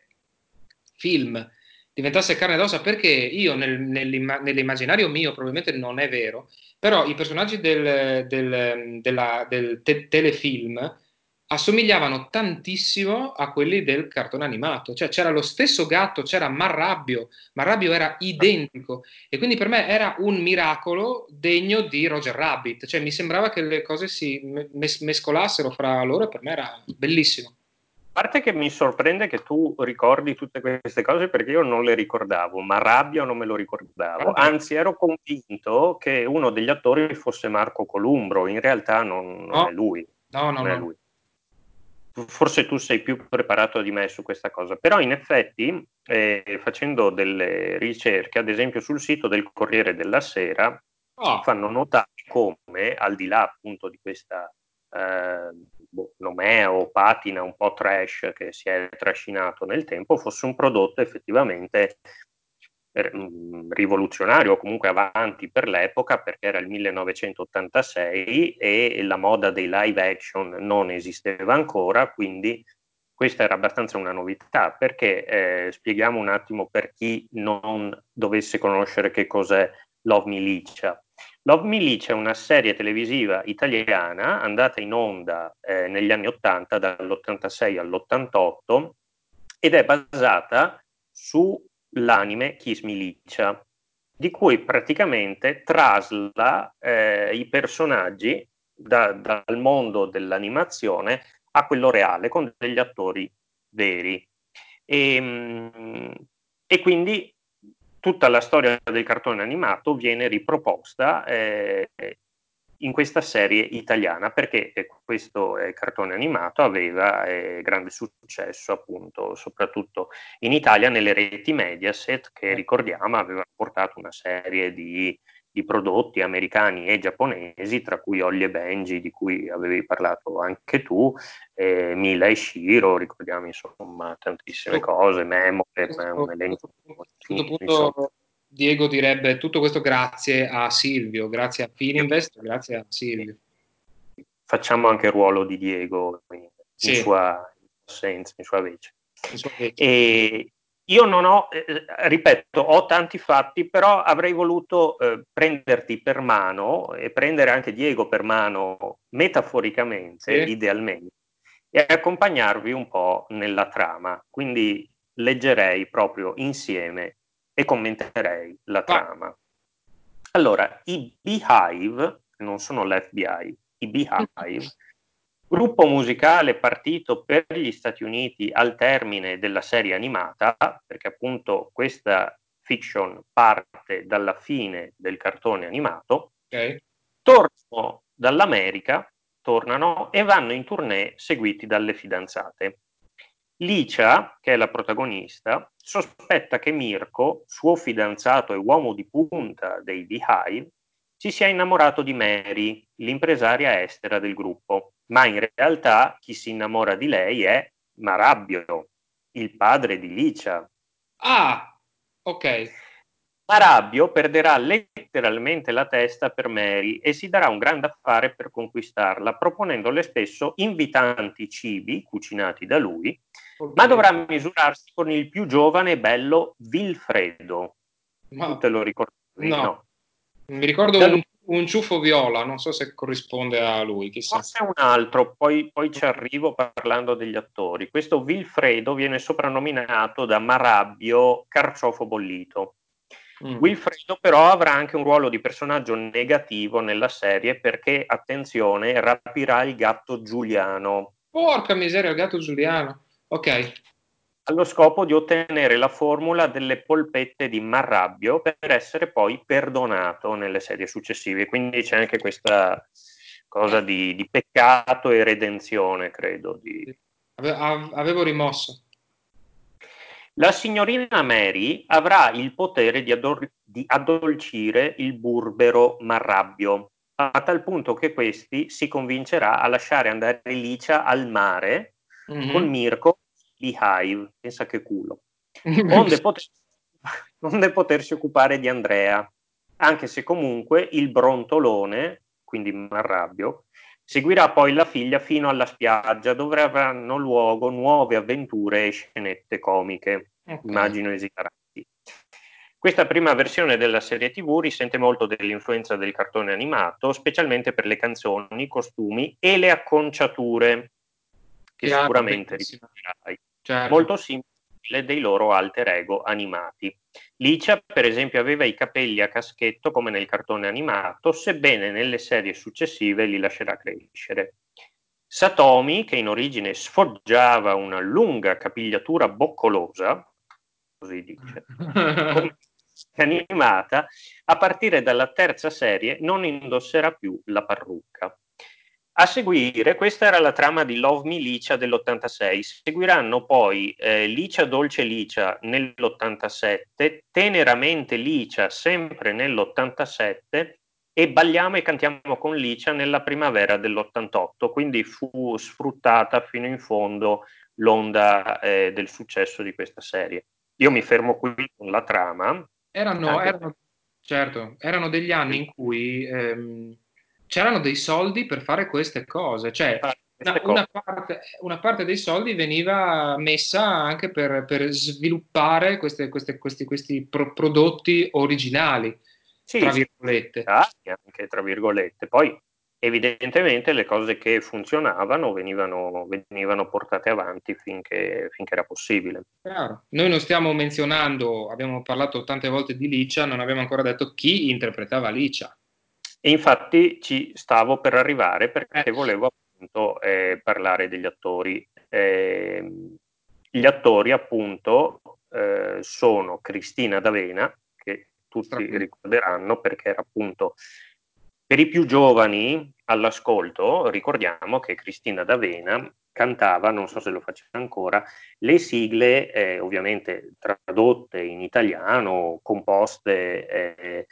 film diventasse carne ed ossa perché io nel, nell'imma- nell'immaginario mio probabilmente non è vero, però i personaggi del, del, della, del te- telefilm assomigliavano tantissimo a quelli del cartone animato, cioè c'era lo stesso gatto, c'era Marrabbio, Marrabbio era identico e quindi per me era un miracolo degno di Roger Rabbit, cioè mi sembrava che le cose si mes- mescolassero fra loro e per me era bellissimo. A parte che mi sorprende che tu ricordi tutte queste cose perché io non le ricordavo, ma Rabbia non me lo ricordavo. Anzi, ero convinto che uno degli attori fosse Marco Columbro, in realtà non, non no. è lui. No, no, no. Lui. Forse tu sei più preparato di me su questa cosa, però in effetti eh, facendo delle ricerche, ad esempio sul sito del Corriere della Sera, oh. fanno notare come al di là appunto di questa eh, boh, nomeo, patina un po' trash che si è trascinato nel tempo, fosse un prodotto effettivamente eh, rivoluzionario o comunque avanti per l'epoca perché era il 1986 e la moda dei live action non esisteva ancora, quindi questa era abbastanza una novità perché eh, spieghiamo un attimo per chi non dovesse conoscere che cos'è Love Milicia. Love Milicia è una serie televisiva italiana andata in onda eh, negli anni 80, dall'86 all'88, ed è basata sull'anime Kiss Milicia, di cui praticamente trasla eh, i personaggi da, dal mondo dell'animazione a quello reale, con degli attori veri. E, ehm, e quindi tutta la storia del cartone animato viene riproposta eh, in questa serie italiana perché eh, questo eh, cartone animato aveva eh, grande successo appunto soprattutto in Italia nelle reti Mediaset che ricordiamo aveva portato una serie di di prodotti americani e giapponesi, tra cui Ollie e Benji, di cui avevi parlato anche tu, eh, Mila e Shiro, ricordiamo insomma tantissime cose, Memo, per un elenco. A questo punto Diego direbbe tutto questo grazie a Silvio, grazie a Fininvest, grazie a Silvio. Facciamo anche il ruolo di Diego. sì. in sua assenza, in sua vece. In sua vece. E io non ho, eh, ripeto, ho tanti fatti, però avrei voluto eh, prenderti per mano e prendere anche Diego per mano metaforicamente, sì. idealmente, e accompagnarvi un po' nella trama. Quindi leggerei proprio insieme e commenterei la trama. Allora, i Beehive, non sono l'FBI, i Beehive Gruppo musicale partito per gli Stati Uniti al termine della serie animata, perché appunto questa fiction parte dalla fine del cartone animato, okay. tornano dall'America, tornano e vanno in tournée seguiti dalle fidanzate. Licia, che è la protagonista, sospetta che Mirko, suo fidanzato e uomo di punta dei Beehive, si sia innamorato di Mary, l'impresaria estera del gruppo ma in realtà chi si innamora di lei è Marabio, il padre di Licia. Ah, ok. Marabio perderà letteralmente la testa per Mary e si darà un grande affare per conquistarla, proponendole spesso invitanti cibi cucinati da lui. Ma dovrà misurarsi con il più giovane e bello Vilfredo. Ma... Tu te lo ricordi? No. no. Mi ricordo da un un ciuffo viola, non so se corrisponde a lui. Chissà. Forse un altro, poi, poi, ci arrivo parlando degli attori. Questo Vilfredo viene soprannominato da Marabbio Carciofo Bollito. Mm. Wilfredo però avrà anche un ruolo di personaggio negativo nella serie perché, attenzione, rapirà il gatto Giuliano. Porca miseria, il gatto Giuliano. Ok allo scopo di ottenere la formula delle polpette di Marrabbio per essere poi perdonato nelle serie successive. Quindi c'è anche questa cosa di, di peccato e redenzione, credo. Di... Avevo rimosso. La signorina Mary avrà il potere di, ador- di addolcire il burbero Marrabbio, a tal punto che questi si convincerà a lasciare andare Licia al mare mm-hmm. con Mirko Beehive, pensa che culo, onde, poter, onde potersi occupare di Andrea, anche se comunque il brontolone, quindi Marrabbio, seguirà poi la figlia fino alla spiaggia dove avranno luogo nuove avventure e scenette comiche, okay. immagino esilaranti. Questa prima versione della serie TV risente molto dell'influenza del cartone animato, specialmente per le canzoni, i costumi e le acconciature, che Chiaro, sicuramente ricorderai certo. molto simile dei loro alter ego animati. Licia, per esempio, aveva i capelli a caschetto come nel cartone animato, sebbene nelle serie successive li lascerà crescere. Satomi, che in origine sfoggiava una lunga capigliatura boccolosa, così dice, come animata, a partire dalla terza serie non indosserà più la parrucca. A seguire, questa era la trama di Love Me Licia dell'86. Seguiranno poi eh, Licia Dolce Licia nell'87, Teneramente Licia sempre nell'87 e Balliamo e cantiamo con Licia nella primavera dell'88. Quindi fu sfruttata fino in fondo l'onda eh, del successo di questa serie. Io mi fermo qui con la trama. Erano, erano certo, erano degli anni in cui... Ehm c'erano dei soldi per fare queste cose, cioè una, una, parte, una parte, dei soldi veniva messa anche per, per sviluppare queste, queste, questi, questi pro- prodotti originali, sì, tra virgolette. Anche tra virgolette. Poi evidentemente le cose che funzionavano venivano, venivano portate avanti finché, finché era possibile. Chiaro. Noi non stiamo menzionando, abbiamo parlato tante volte di Licia, non abbiamo ancora detto chi interpretava Licia. E infatti ci stavo per arrivare perché eh. volevo appunto eh, parlare degli attori. Eh, gli attori appunto eh, sono Cristina D'Avena, che tutti ricorderanno perché era appunto per i più giovani all'ascolto, ricordiamo che Cristina D'Avena cantava, non so se lo faceva ancora, le sigle eh, ovviamente tradotte in italiano, composte eh,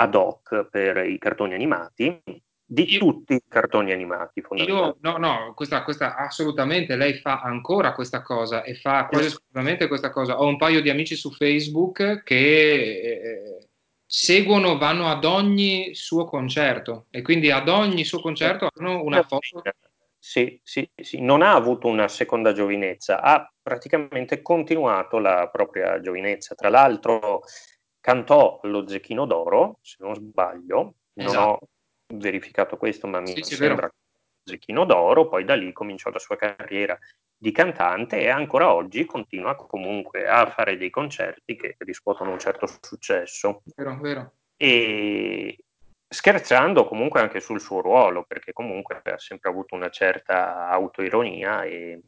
ad hoc per i cartoni animati, di io, tutti i cartoni animati. Io, no, no, questa, questa, assolutamente, lei fa ancora questa cosa e fa quasi esclusivamente questa cosa. Ho un paio di amici su Facebook che eh, seguono, vanno ad ogni suo concerto e quindi ad ogni suo concerto hanno una foto sì, sì, sì, non ha avuto una seconda giovinezza, ha praticamente continuato la propria giovinezza. Tra l'altro cantò allo Zecchino d'Oro, se non sbaglio, esatto. non ho verificato questo, ma mi sì, sembra Zecchino d'Oro, poi da lì cominciò la sua carriera di cantante e ancora oggi continua comunque a fare dei concerti che riscuotono un certo successo. Vero, vero. E scherzando comunque anche sul suo ruolo, perché comunque ha sempre avuto una certa autoironia e,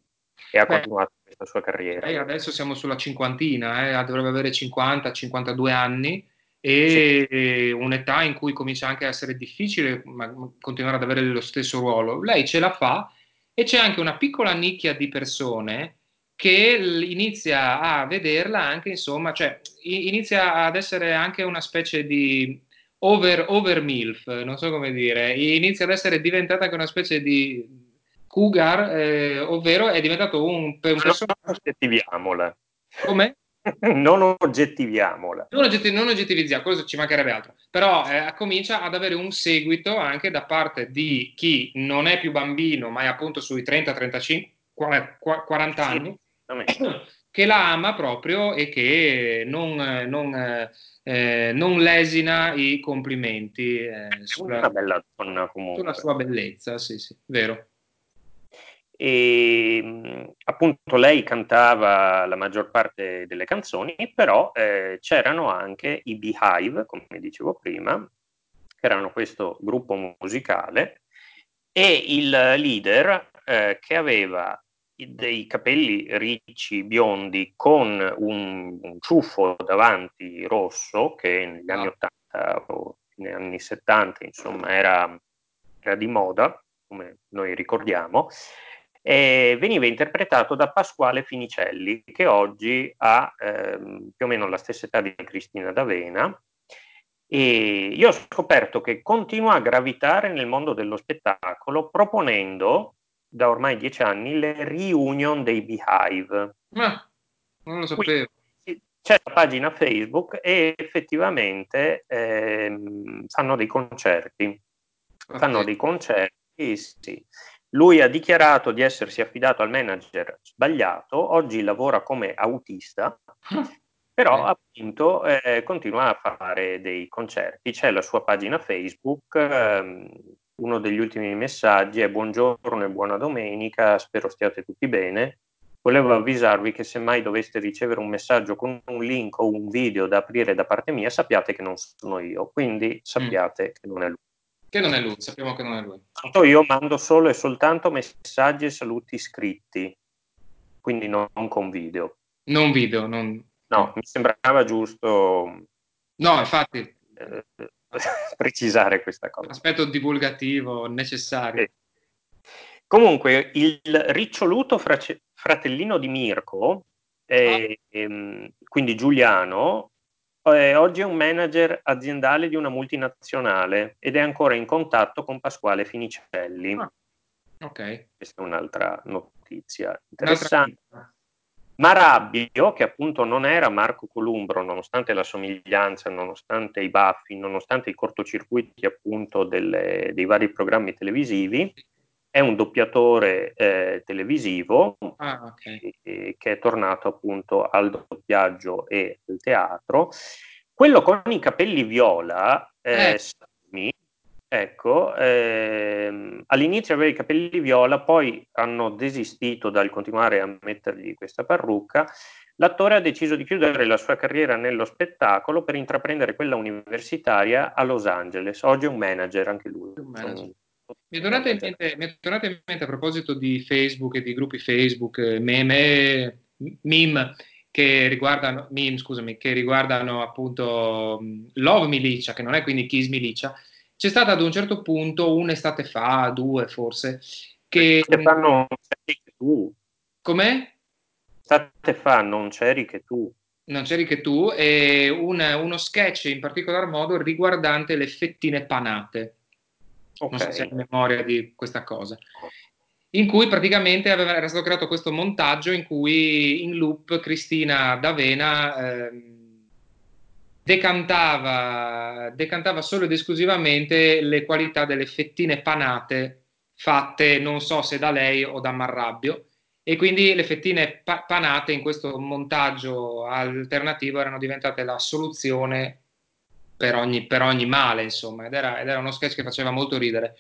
e ha Beh, continuato questa sua carriera. Lei adesso siamo sulla cinquantina, eh, dovrebbe avere 50-52 anni e sì. un'età in cui comincia anche a essere difficile continuare ad avere lo stesso ruolo. Lei ce la fa e c'è anche una piccola nicchia di persone che inizia a vederla anche, insomma, cioè inizia ad essere anche una specie di over, over MILF, non so come dire, inizia ad essere diventata anche una specie di cougar, eh, ovvero è diventato un, un personaggio... Non oggettiviamola. Come? non oggettiviamola. Non, oggetti, non oggettivizziamo, cosa ci mancherebbe altro. Però eh, comincia ad avere un seguito anche da parte di chi non è più bambino, ma è appunto sui 30, 35, 40 anni, che la ama proprio e che non, non, eh, non lesina i complimenti eh, sulla, bella donna comunque. sulla sua bellezza, sì, sì, vero. E appunto lei cantava la maggior parte delle canzoni, però eh, c'erano anche i Beehive, come dicevo prima, che erano questo gruppo musicale, e il leader eh, che aveva dei capelli ricci, biondi, con un, un ciuffo davanti rosso, che negli anni 80 o negli anni 70, insomma, era, era di moda, come noi ricordiamo, e veniva interpretato da Pasquale Finicelli, che oggi ha ehm, più o meno la stessa età di Cristina D'Avena. E io ho scoperto che continua a gravitare nel mondo dello spettacolo proponendo da ormai dieci anni le reunion dei Beehive. Ma non lo sapevo. Quindi, c'è la pagina Facebook e effettivamente ehm, fanno dei concerti. Okay. Fanno dei concerti, sì. Lui ha dichiarato di essersi affidato al manager sbagliato, oggi lavora come autista, però appunto eh, continua a fare dei concerti. C'è la sua pagina Facebook, ehm, uno degli ultimi messaggi è buongiorno e buona domenica, spero stiate tutti bene. Volevo avvisarvi che se mai doveste ricevere un messaggio con un link o un video da aprire da parte mia, sappiate che non sono io, quindi sappiate mm. che non è lui. Che non è lui, sappiamo che non è lui. Io mando solo e soltanto messaggi e saluti scritti, quindi non con video. Non video, non... No, mi sembrava giusto... No, infatti... Eh, precisare questa cosa. Aspetto divulgativo necessario. Comunque, il riccioluto frace- fratellino di Mirko, eh, ah. ehm, quindi Giuliano, eh, oggi è un manager aziendale di una multinazionale ed è ancora in contatto con Pasquale Finicelli. Ah, ok. Questa è un'altra notizia interessante. Un'altra... Marabbio, che appunto non era Marco Columbro, nonostante la somiglianza, nonostante i baffi, nonostante i cortocircuiti appunto delle, dei vari programmi televisivi, è un doppiatore eh, televisivo ah, okay. che, che, è tornato appunto al doppiaggio e al teatro. Quello con i capelli viola, eh, eh. ecco, ehm, all'inizio aveva i capelli viola, poi hanno desistito dal continuare a mettergli questa parrucca. L'attore ha deciso di chiudere la sua carriera nello spettacolo per intraprendere quella universitaria a Los Angeles. Oggi è un manager anche lui. Un manager. Mi è, tornato in mente, mi è in mente a proposito di Facebook e di gruppi Facebook, eh, meme, meme che riguardano, meme, scusami, che riguardano appunto Love Milicia, che non è quindi Kiss Milicia, c'è stata ad un certo punto un'estate fa, due forse, che... Stefano, c'eri che tu. Com'è? Estate fa, non c'eri che tu. Non c'eri che tu, e un, uno sketch in particolar modo riguardante le fettine panate. Okay. Non so se hai memoria di questa cosa. In cui praticamente aveva, era stato creato questo montaggio in cui in loop Cristina D'Avena eh, decantava, decantava solo ed esclusivamente le qualità delle fettine panate fatte non so se da lei o da Marrabbio e quindi le fettine pa- panate in questo montaggio alternativo erano diventate la soluzione per ogni, per ogni male, insomma, ed era, ed era, uno sketch che faceva molto ridere.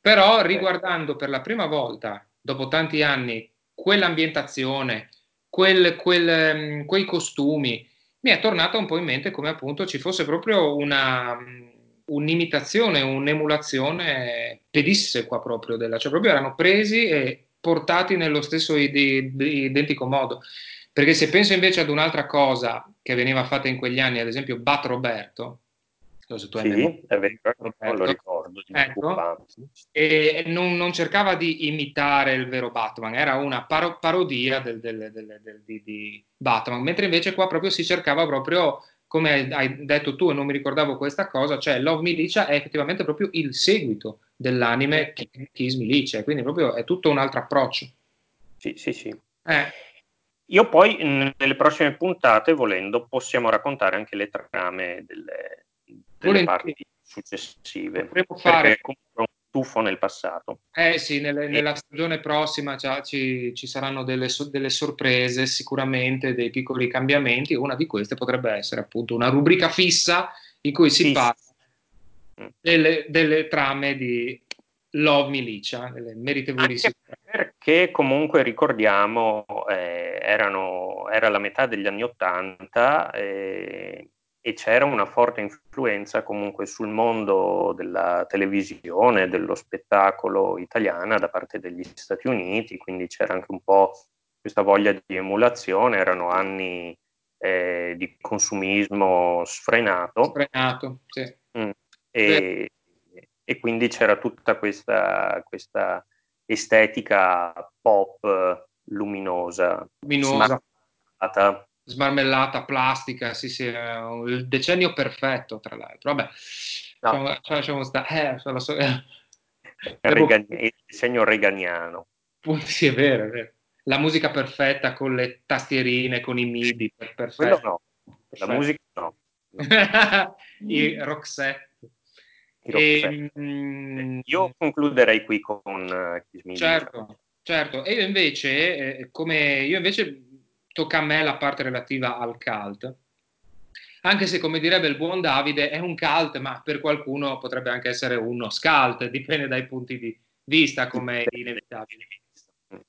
Però riguardando per la prima volta, dopo tanti anni, quell'ambientazione, quel, quel, mm, quei costumi, mi è tornata un po' in mente come appunto ci fosse proprio una, mm, un'imitazione, un'emulazione pedissequa proprio della, cioè proprio erano presi e portati nello stesso identico modo. Perché se penso invece ad un'altra cosa che veniva fatta in quegli anni, ad esempio Bat Roberto, se tu hai sì, è vero, Roberto, lo ricordo. Ecco, e non, non, cercava di imitare il vero Batman, era una paro- parodia del, del, del, di, di, Batman, mentre invece qua proprio si cercava proprio, come hai detto tu e non mi ricordavo questa cosa, cioè Love Milicia è effettivamente proprio il seguito dell'anime Kiss Milicia, quindi proprio è tutto un altro approccio. Sì, sì, sì. Eh. Io poi nelle prossime puntate, volendo, possiamo raccontare anche le trame delle, delle parti successive. Potremmo fare un tuffo nel passato. Eh sì, nelle, nella stagione prossima ci, ci saranno delle, delle, sorprese, sicuramente dei piccoli cambiamenti. Una di queste potrebbe essere appunto una rubrica fissa in cui si sì, parla sì. Delle, delle, trame di Love Milicia, delle meritevolissime. perché comunque ricordiamo, eh, erano, era la metà degli anni Ottanta. Eh, e c'era una forte influenza comunque sul mondo della televisione, dello spettacolo italiana da parte degli Stati Uniti, quindi c'era anche un po' questa voglia di emulazione, erano anni eh, di consumismo sfrenato. Sfrenato, sì. Mm. E, e, quindi c'era tutta questa, questa estetica pop luminosa, luminosa smarmellata plastica, sì, sì, il decennio perfetto, tra l'altro. Vabbè, no. lasciamo stare. Eh, so, eh. Devo... Il segno reganiano. Sì, è vero, è vero. La musica perfetta con le tastierine, con i midi, perfetto. Quello no, perfetto. la musica no. I Roxette. E, mm, io concluderei qui con uh, Kiss Certo, certo. E io invece, eh, come io invece tocca a me la parte relativa al cult. Anche se, come direbbe il buon Davide, è un cult, ma per qualcuno potrebbe anche essere uno scalt, dipende dai punti di vista, come è inevitabile.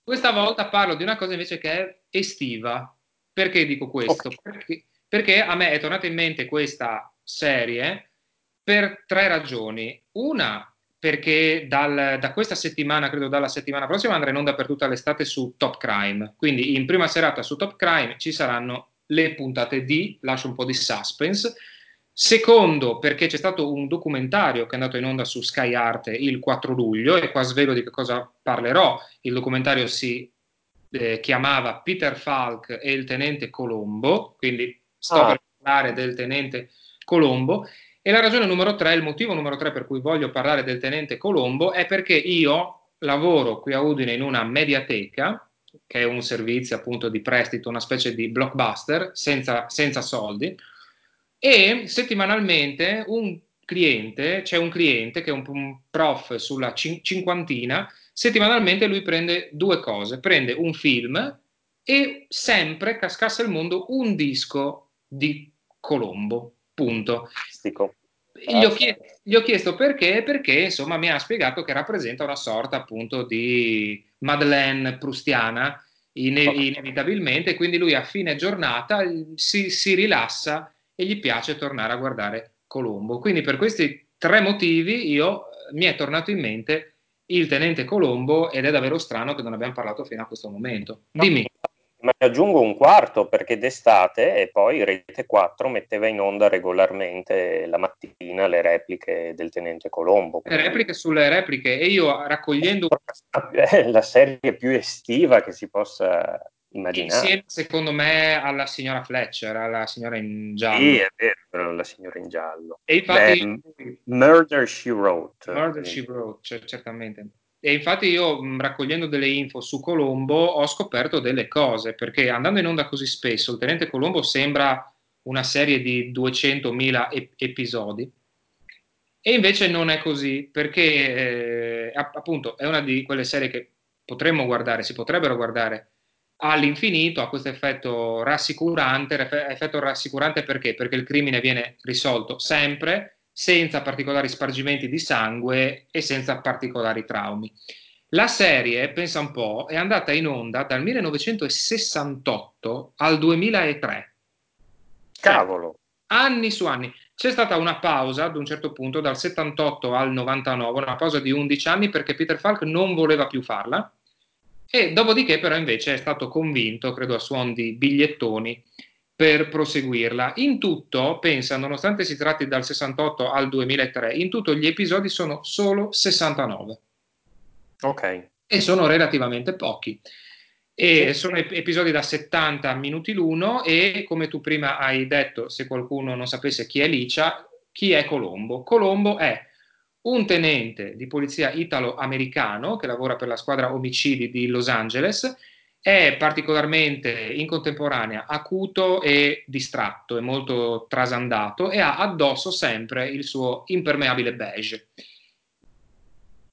Questa volta parlo di una cosa invece che è estiva. Perché dico questo? Perché, perché a me è tornata in mente questa serie per tre ragioni. Una, perché dal, da questa settimana, credo dalla settimana prossima, andrà in onda per tutta l'estate su Top Crime. Quindi in prima serata su Top Crime ci saranno le puntate di, lascio un po' di suspense. Secondo, perché c'è stato un documentario che è andato in onda su Sky Arte il 4 luglio, e qua svelo di che cosa parlerò. Il documentario si eh, chiamava Peter Falk e il tenente Colombo, quindi sto ah. per parlare del tenente Colombo e la ragione numero tre, il motivo numero tre per cui voglio parlare del tenente Colombo è perché io lavoro qui a Udine in una mediateca, che è un servizio appunto di prestito, una specie di blockbuster senza, senza soldi, e settimanalmente un cliente, c'è un cliente che è un, prof sulla cin- cinquantina, settimanalmente lui prende due cose, prende un film e sempre, cascasse il mondo, un disco di Colombo punto. Gli ho, chiesto, gli ho, chiesto perché, perché insomma mi ha spiegato che rappresenta una sorta appunto di Madeleine prustiana ine- inevitabilmente, quindi lui a fine giornata si, si rilassa e gli piace tornare a guardare Colombo. Quindi per questi tre motivi io mi è tornato in mente il tenente Colombo ed è davvero strano che non abbiamo parlato fino a questo momento. Dimmi. Ma aggiungo un quarto perché d'estate e poi Rete 4 metteva in onda regolarmente la mattina le repliche del Tenente Colombo. Le repliche sulle repliche e io raccogliendo... È la serie più estiva che si possa immaginare. Insieme secondo me alla signora Fletcher, alla signora in giallo. Sì, è vero, la signora in giallo. E infatti... Beh, Murder She Wrote. Murder She Wrote, cioè, certamente. E infatti io raccogliendo delle info su Colombo ho scoperto delle cose, perché andando in onda così spesso, il Tenente Colombo sembra una serie di 200.000 ep- episodi, E invece non è così, perché eh, appunto è una di quelle serie che potremmo guardare, si potrebbero guardare all'infinito, ha questo effetto rassicurante, effetto rassicurante perché? Perché il crimine viene risolto sempre, senza particolari spargimenti di sangue e senza particolari traumi. La serie, pensa un po', è andata in onda dal 1968 al 2003. Cioè, Cavolo! Anni su anni. C'è stata una pausa ad un certo punto, dal 78 al 99, una pausa di 11 anni perché Peter Falk non voleva più farla e dopodiché però invece è stato convinto, credo a suon di bigliettoni, per proseguirla. In tutto, pensa, nonostante si tratti dal 68 al 2003, in tutto gli episodi sono solo 69. Ok. E sono relativamente pochi. E sono episodi da 70 minuti l'uno e come tu prima hai detto, se qualcuno non sapesse chi è Licia, chi è Colombo? Colombo è un tenente di polizia italo-americano che lavora per la squadra omicidi di Los Angeles, è particolarmente in contemporanea acuto e distratto, è molto trasandato e ha addosso sempre il suo impermeabile beige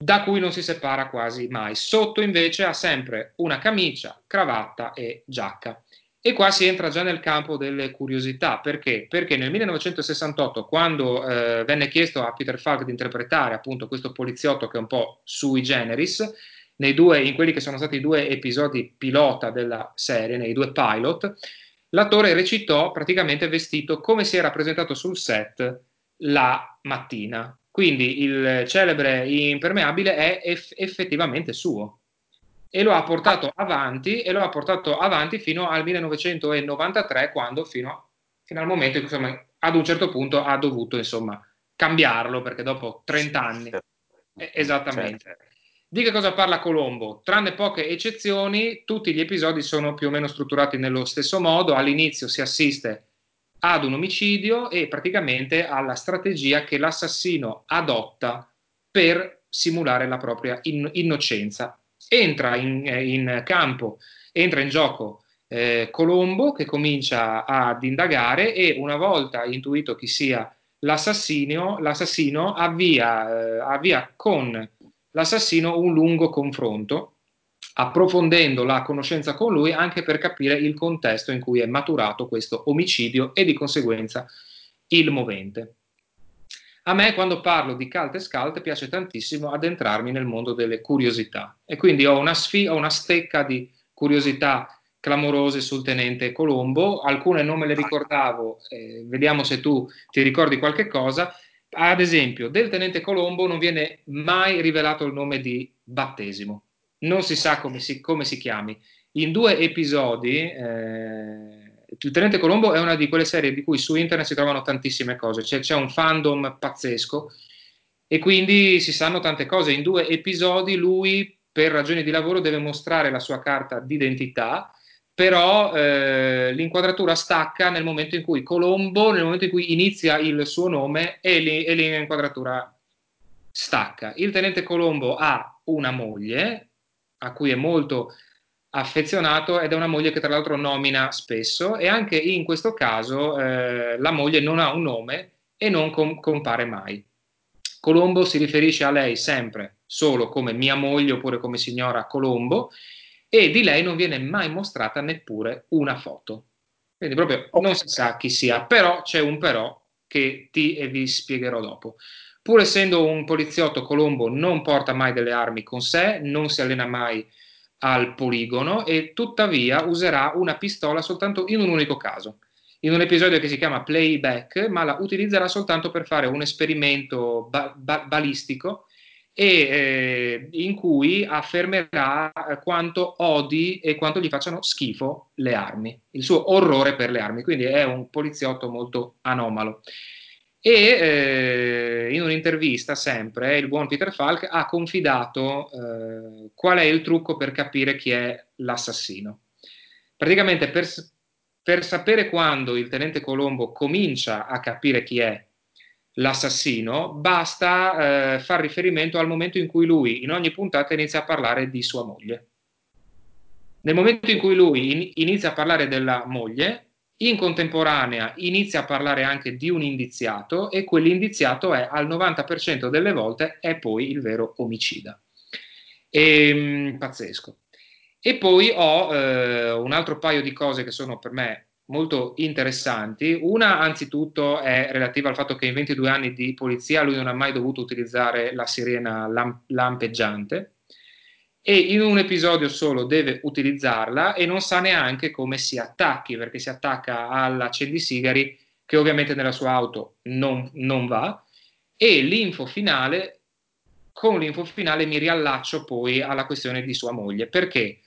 da cui non si separa quasi mai. Sotto invece ha sempre una camicia, cravatta e giacca. E qua si entra già nel campo delle curiosità, perché? Perché nel 1968, quando eh, venne chiesto a Peter Falk di interpretare appunto questo poliziotto che è un po' sui generis, due, in quelli che sono stati i due episodi pilota della serie, nei due pilot, l'attore recitò praticamente vestito come si era presentato sul set la mattina, quindi il celebre impermeabile è eff- effettivamente suo. E lo ha portato avanti e lo ha portato avanti fino al 1993 quando fino, fino al momento in cui insomma, ad un certo punto ha dovuto insomma cambiarlo perché dopo 30 anni. eh, esattamente. Certo. Di che cosa parla Colombo? Tranne poche eccezioni tutti gli episodi sono più o meno strutturati nello stesso modo all'inizio si assiste ad un omicidio e praticamente alla strategia che l'assassino adotta per simulare la propria in- innocenza. Entra in, in, campo, entra in gioco eh, Colombo che comincia ad indagare e una volta intuito chi sia l'assassino, l'assassino avvia, eh, avvia con l'assassino un lungo confronto approfondendo la conoscenza con lui anche per capire il contesto in cui è maturato questo omicidio e di conseguenza il movente. A me quando parlo di cult e scalt piace tantissimo addentrarmi nel mondo delle curiosità e quindi ho una, sfi- ho una stecca di curiosità clamorose sul tenente Colombo, alcune non me le ricordavo, eh, vediamo se tu ti ricordi qualche cosa. Ad esempio, del tenente Colombo non viene mai rivelato il nome di battesimo non si sa come si, come si chiami. In due episodi, eh, il Tenente Colombo è una di quelle serie di cui su internet si trovano tantissime cose, c'è, c'è un fandom pazzesco e quindi si sanno tante cose. In due episodi lui, per ragioni di lavoro, deve mostrare la sua carta d'identità, però eh, l'inquadratura stacca nel momento in cui Colombo, nel momento in cui inizia il suo nome e, li, e l'inquadratura stacca. Il tenente Colombo ha una moglie, a cui è molto affezionato ed è una moglie che tra l'altro nomina spesso e anche in questo caso eh, la moglie non ha un nome e non com- compare mai. Colombo si riferisce a lei sempre solo come mia moglie oppure come signora Colombo e di lei non viene mai mostrata neppure una foto. Quindi proprio non si sa chi sia, però c'è un però che ti e vi spiegherò dopo. Pur essendo un poliziotto, Colombo non porta mai delle armi con sé, non si allena mai al poligono e tuttavia userà una pistola soltanto in un unico caso. In un episodio che si chiama Playback, ma la utilizzerà soltanto per fare un esperimento ba- ba- balistico e eh, in cui affermerà quanto odi e quanto gli facciano schifo le armi, il suo orrore per le armi. Quindi è un poliziotto molto anomalo e eh, in un'intervista sempre il buon Peter Falk ha confidato eh, qual è il trucco per capire chi è l'assassino. Praticamente per, per sapere quando il tenente Colombo comincia a capire chi è l'assassino, basta eh, far riferimento al momento in cui lui in ogni puntata inizia a parlare di sua moglie. Nel momento in cui lui in, inizia a parlare della moglie, in contemporanea inizia a parlare anche di un indiziato e quell'indiziato è al 90% delle volte è poi il vero omicida. E, ehm, pazzesco. E poi ho eh, un altro paio di cose che sono per me molto interessanti. Una, anzitutto, è relativa al fatto che in 22 anni di polizia lui non ha mai dovuto utilizzare la sirena lamp- lampeggiante e in un episodio solo deve utilizzarla e non sa neanche come si attacchi, perché si attacca all'accendisigari che ovviamente nella sua auto non, non va. E l'info finale, con l'info finale mi riallaccio poi alla questione di sua moglie, perché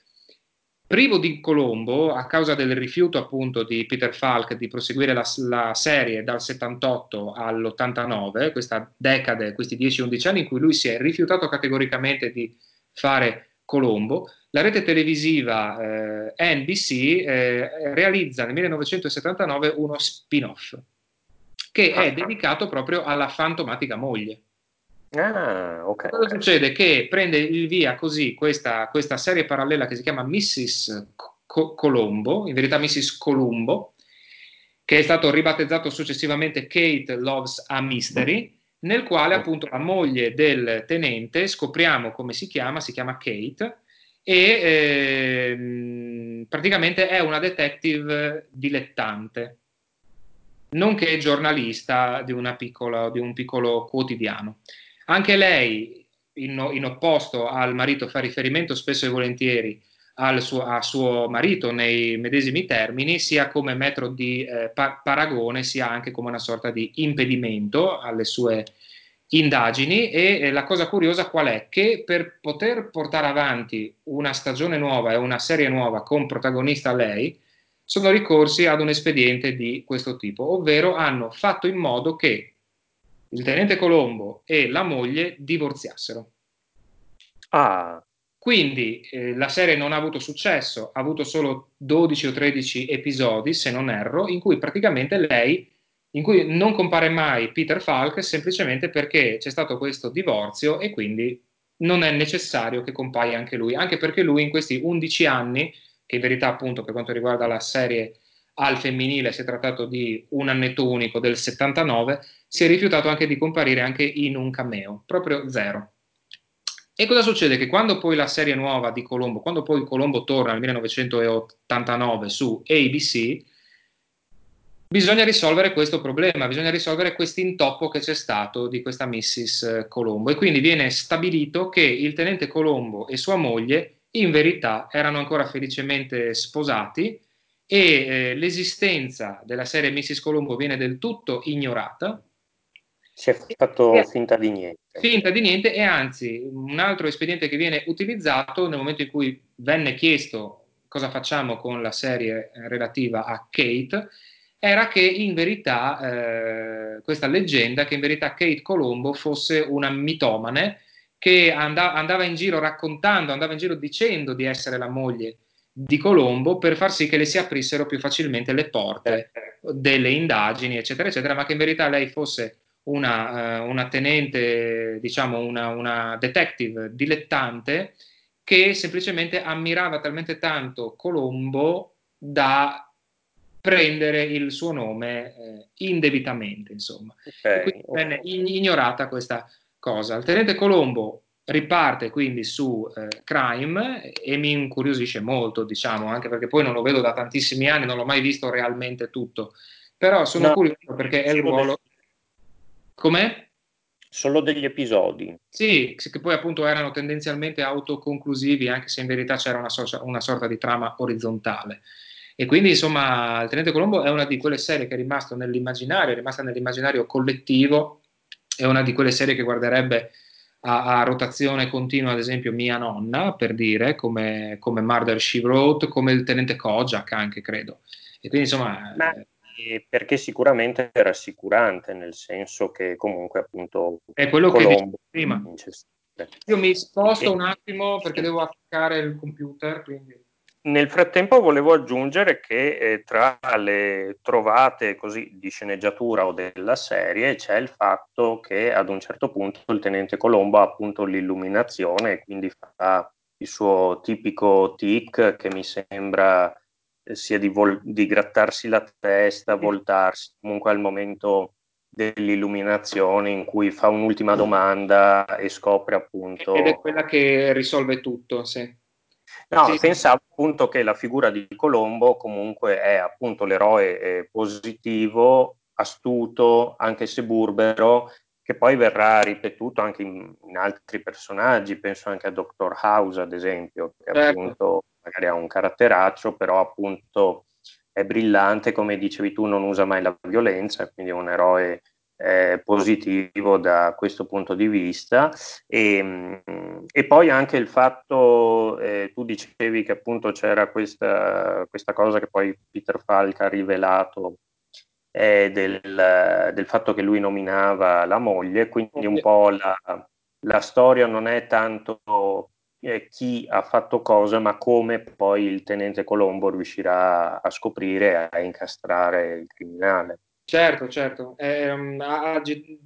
privo di Colombo, a causa del rifiuto appunto di Peter Falk di proseguire la, la serie dal 78 all'89, questa decade, questi 10-11 anni in cui lui si è rifiutato categoricamente di fare Colombo, la rete televisiva eh, NBC eh, realizza nel 1979 uno spin-off che è dedicato proprio alla fantomatica moglie. Ah, ok. Cosa succede? Che prende il via così questa, questa serie parallela che si chiama Mrs. Co- Colombo, in verità Mrs. Columbo, che è stato ribattezzato successivamente Kate Loves a Mystery, nel quale appunto la moglie del tenente, scopriamo come si chiama, si chiama Kate, e ehm, praticamente è una detective dilettante, nonché giornalista di, piccola, di un piccolo quotidiano. Anche lei, in, in, opposto al marito, fa riferimento spesso e volentieri suo, a suo marito nei medesimi termini, sia come metro di eh, pa- paragone, sia anche come una sorta di impedimento alle sue indagini. E eh, la cosa curiosa qual è? Che per poter portare avanti una stagione nuova e una serie nuova con protagonista lei, sono ricorsi ad un espediente di questo tipo, ovvero hanno fatto in modo che il tenente Colombo e la moglie divorziassero. Ah. Quindi eh, la serie non ha avuto successo, ha avuto solo 12 o 13 episodi, se non erro, in cui praticamente lei, in cui non compare mai Peter Falk semplicemente perché c'è stato questo divorzio e quindi non è necessario che compaia anche lui, anche perché lui in questi 11 anni, che in verità appunto per quanto riguarda la serie al femminile si è trattato di un annetto unico del 79, si è rifiutato anche di comparire anche in un cameo, proprio zero. E cosa succede? Che quando poi la serie nuova di Colombo, quando poi Colombo torna nel 1989 su ABC, bisogna risolvere questo problema, bisogna risolvere questo intoppo che c'è stato di questa Mrs. Colombo e quindi viene stabilito che il tenente Colombo e sua moglie in verità erano ancora felicemente sposati e eh, l'esistenza della serie Mrs. Colombo viene del tutto ignorata si è fatto e, finta di niente. Finta di niente e anzi un altro espediente che viene utilizzato nel momento in cui venne chiesto cosa facciamo con la serie relativa a Kate era che in verità eh, questa leggenda che in verità Kate Colombo fosse una mitomane che andava, andava in giro raccontando, andava in giro dicendo di essere la moglie di Colombo per far sì che le si aprissero più facilmente le porte delle indagini, eccetera, eccetera, ma che in verità lei fosse una, uh, una tenente, diciamo una, una, detective dilettante che semplicemente ammirava talmente tanto Colombo da prendere il suo nome eh, indebitamente, insomma. Okay, quindi venne ignorata questa cosa. Il tenente Colombo riparte quindi su eh, Crime e mi incuriosisce molto, diciamo, anche perché poi non lo vedo da tantissimi anni, non l'ho mai visto realmente tutto, però sono no, curioso perché è il ruolo... Com'è? Solo degli episodi. Sì, che poi appunto erano tendenzialmente autoconclusivi, anche se in verità c'era una, so- una sorta di trama orizzontale. E quindi, insomma, Il Tenente Colombo è una di quelle serie che è rimasta nell'immaginario, è rimasta nell'immaginario collettivo, è una di quelle serie che guarderebbe a, a rotazione continua, ad esempio, mia nonna, per dire, come, come Murder She Wrote, come il Tenente Kojak anche, credo. E quindi, insomma... Ma perché sicuramente è rassicurante, nel senso che comunque appunto è quello Colombo che prima. Io mi sposto e, un attimo perché devo attaccare il computer. Quindi. Nel frattempo volevo aggiungere che eh, tra le trovate così di sceneggiatura o della serie c'è il fatto che ad un certo punto il tenente Colombo ha appunto l'illuminazione e quindi fa il suo tipico tic che mi sembra sia di, vol- di grattarsi la testa, voltarsi, comunque al momento dell'illuminazione in cui fa un'ultima domanda e scopre appunto... Ed è quella che risolve tutto, sì. No, sì. pensavo appunto che la figura di Colombo comunque è appunto l'eroe eh, positivo, astuto, anche se burbero, che poi verrà ripetuto anche in, in, altri personaggi, penso anche a Dr. House ad esempio, che certo. appunto magari ha un caratteraccio, però appunto è brillante, come dicevi tu, non usa mai la violenza, quindi è un eroe eh, positivo da questo punto di vista. E, mm, e poi anche il fatto, eh, tu dicevi che appunto c'era questa, questa, cosa che poi Peter Falk ha rivelato eh, del, del, fatto che lui nominava la moglie, quindi un po' la, la storia non è tanto eh, chi ha fatto cosa, ma come poi il tenente Colombo riuscirà a scoprire e a incastrare il criminale. Certo, certo. Eh,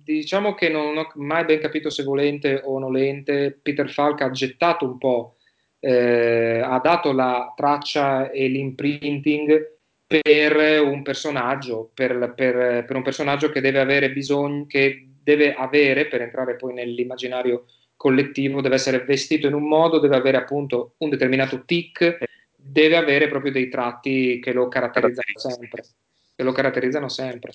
diciamo che non ho mai ben capito se volente o nolente, Peter Falk ha gettato un po', eh, ha dato la traccia e l'imprinting per un personaggio, per, per, per un personaggio che deve avere bisogno, che deve avere per entrare poi nell'immaginario collettivo, deve essere vestito in un modo, deve avere appunto un determinato tic, deve avere proprio dei tratti che lo caratterizzano sempre. Che lo caratterizzano sempre.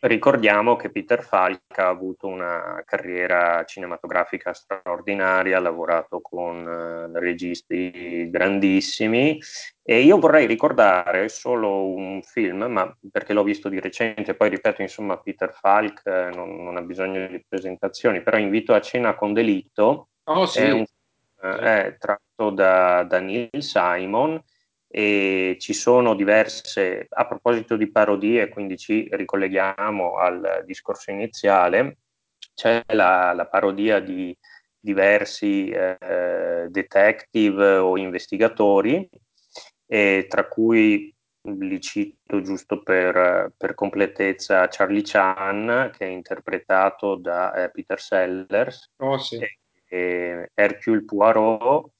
Ricordiamo che Peter Falk ha avuto una carriera cinematografica straordinaria, ha lavorato con uh, registi grandissimi e io vorrei ricordare solo un film, ma perché l'ho visto di recente, poi ripeto, insomma, Peter Falk eh, non, non, ha bisogno di presentazioni, però invito a cena con delitto, oh, sì. è, un, uh, è tratto da, da Neil Simon e ci sono diverse, a proposito di parodie, quindi ci ricolleghiamo al discorso iniziale, c'è la, la parodia di diversi eh, detective o investigatori, e tra cui li cito giusto per, per, completezza Charlie Chan, che è interpretato da eh, Peter Sellers, oh, sì. e, e Hercule Poirot,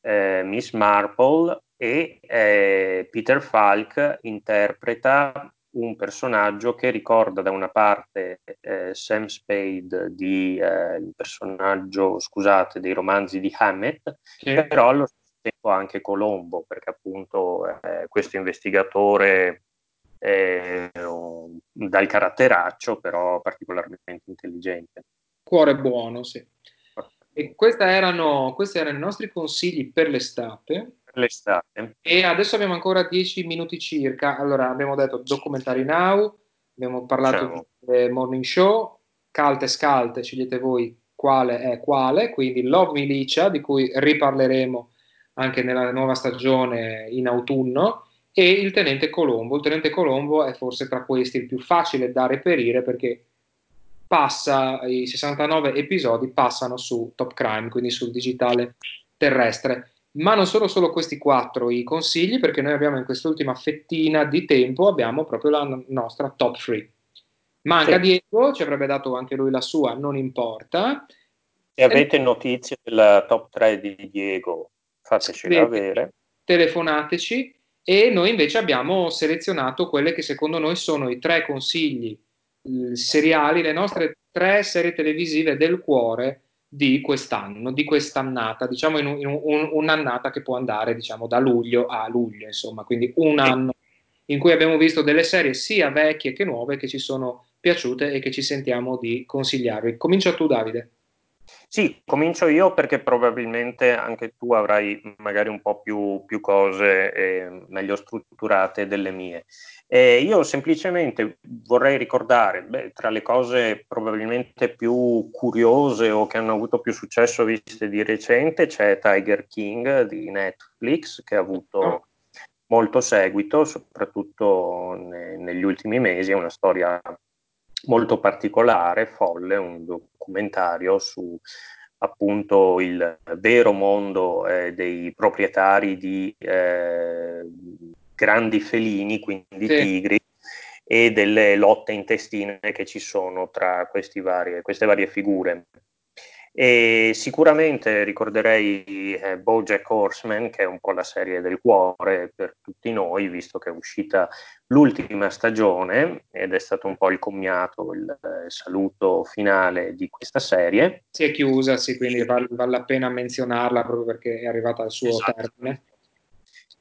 eh, Miss Marple e eh, Peter Falk interpreta un personaggio che ricorda da una parte eh, Sam Spade di eh, il personaggio, scusate, dei romanzi di Hammett, sì. però allo stesso tempo anche Colombo, perché appunto eh, questo investigatore dal caratteraccio, però particolarmente intelligente. Cuore buono, sì. E erano, questi erano i nostri consigli per l'estate. L'estate. E adesso abbiamo ancora 10 minuti circa. Allora, abbiamo detto documentari now, abbiamo parlato diciamo. di morning show, calte e scalte, scegliete voi quale è quale, quindi Love Milicia, di cui riparleremo anche nella nuova stagione in autunno, e il Tenente Colombo. Il Tenente Colombo è forse tra questi il più facile da reperire perché passa, i 69 episodi passano su Top Crime, quindi sul digitale terrestre. Ma non sono solo questi quattro i consigli, perché noi abbiamo in quest'ultima fettina di tempo abbiamo proprio la nostra top 3. Manca sì. Diego, ci avrebbe dato anche lui la sua, non importa. Se avete notizie della top 3 di Diego, fateci avere. Telefonateci e noi invece abbiamo selezionato quelle che secondo noi sono i tre consigli seriali, le nostre tre serie televisive del cuore di quest'anno, di quest'annata, diciamo in, un, in un, un'annata che può andare diciamo da luglio a luglio, insomma, quindi un anno in cui abbiamo visto delle serie sia vecchie che nuove che ci sono piaciute e che ci sentiamo di consigliarvi. Comincia tu Davide. Sì, comincio io perché probabilmente anche tu avrai magari un po' più, più cose eh, meglio strutturate delle mie. Eh, io semplicemente vorrei ricordare, beh, tra le cose probabilmente più curiose o che hanno avuto più successo viste di recente, c'è Tiger King di Netflix che ha avuto molto seguito, soprattutto ne, negli ultimi mesi, è una storia molto particolare, folle, un documentario su appunto il vero mondo eh, dei proprietari di eh, grandi felini, quindi sì. tigri, e delle lotte intestine che ci sono tra varie, queste varie figure. E sicuramente ricorderei eh, Bojack Horseman, che è un po' la serie del cuore per tutti noi, visto che è uscita l'ultima stagione ed è stato un po' il commiato, il, il saluto finale di questa serie. Si è chiusa, sì, quindi vale, vale la pena menzionarla proprio perché è arrivata al suo esatto. termine.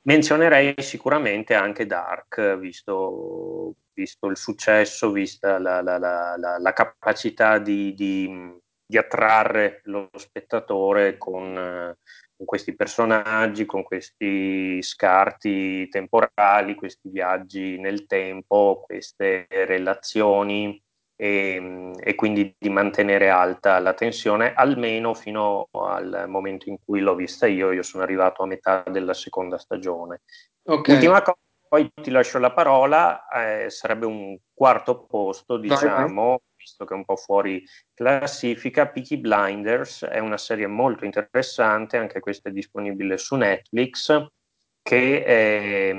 Menzionerei sicuramente anche Dark, visto, visto il successo, vista la, la, la, la capacità di, di di attrarre lo spettatore con, con, questi personaggi, con questi scarti temporali, questi viaggi nel tempo, queste relazioni e, e, quindi di mantenere alta la tensione almeno fino al momento in cui l'ho vista io, io sono arrivato a metà della seconda stagione. Okay. Ultima cosa, poi ti lascio la parola, eh, sarebbe un quarto posto, diciamo, vai, vai visto che è un po' fuori classifica. Peaky Blinders è una serie molto interessante, anche questa è disponibile su Netflix, che è,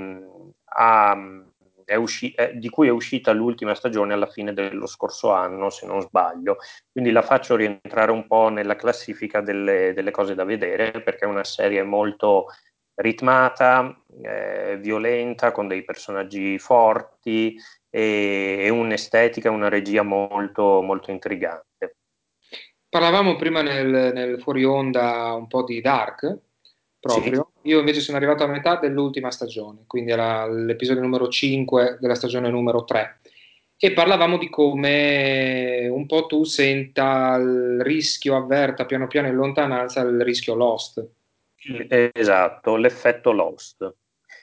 ha, è usci- è, di cui è uscita l'ultima stagione alla fine dello scorso anno, se non sbaglio. Quindi la faccio rientrare un po' nella classifica delle, delle cose da vedere, perché è una serie molto ritmata, eh, violenta, con dei personaggi forti, e, e un'estetica, una regia molto, molto intrigante. Parlavamo prima nel, nel fuori onda un po' di Dark, proprio. Sì. Io invece sono arrivato a metà dell'ultima stagione, quindi era l'episodio numero 5 della stagione numero 3. E parlavamo di come un po' tu senta il rischio, avverta piano piano in lontananza il rischio Lost. Esatto, l'effetto Lost.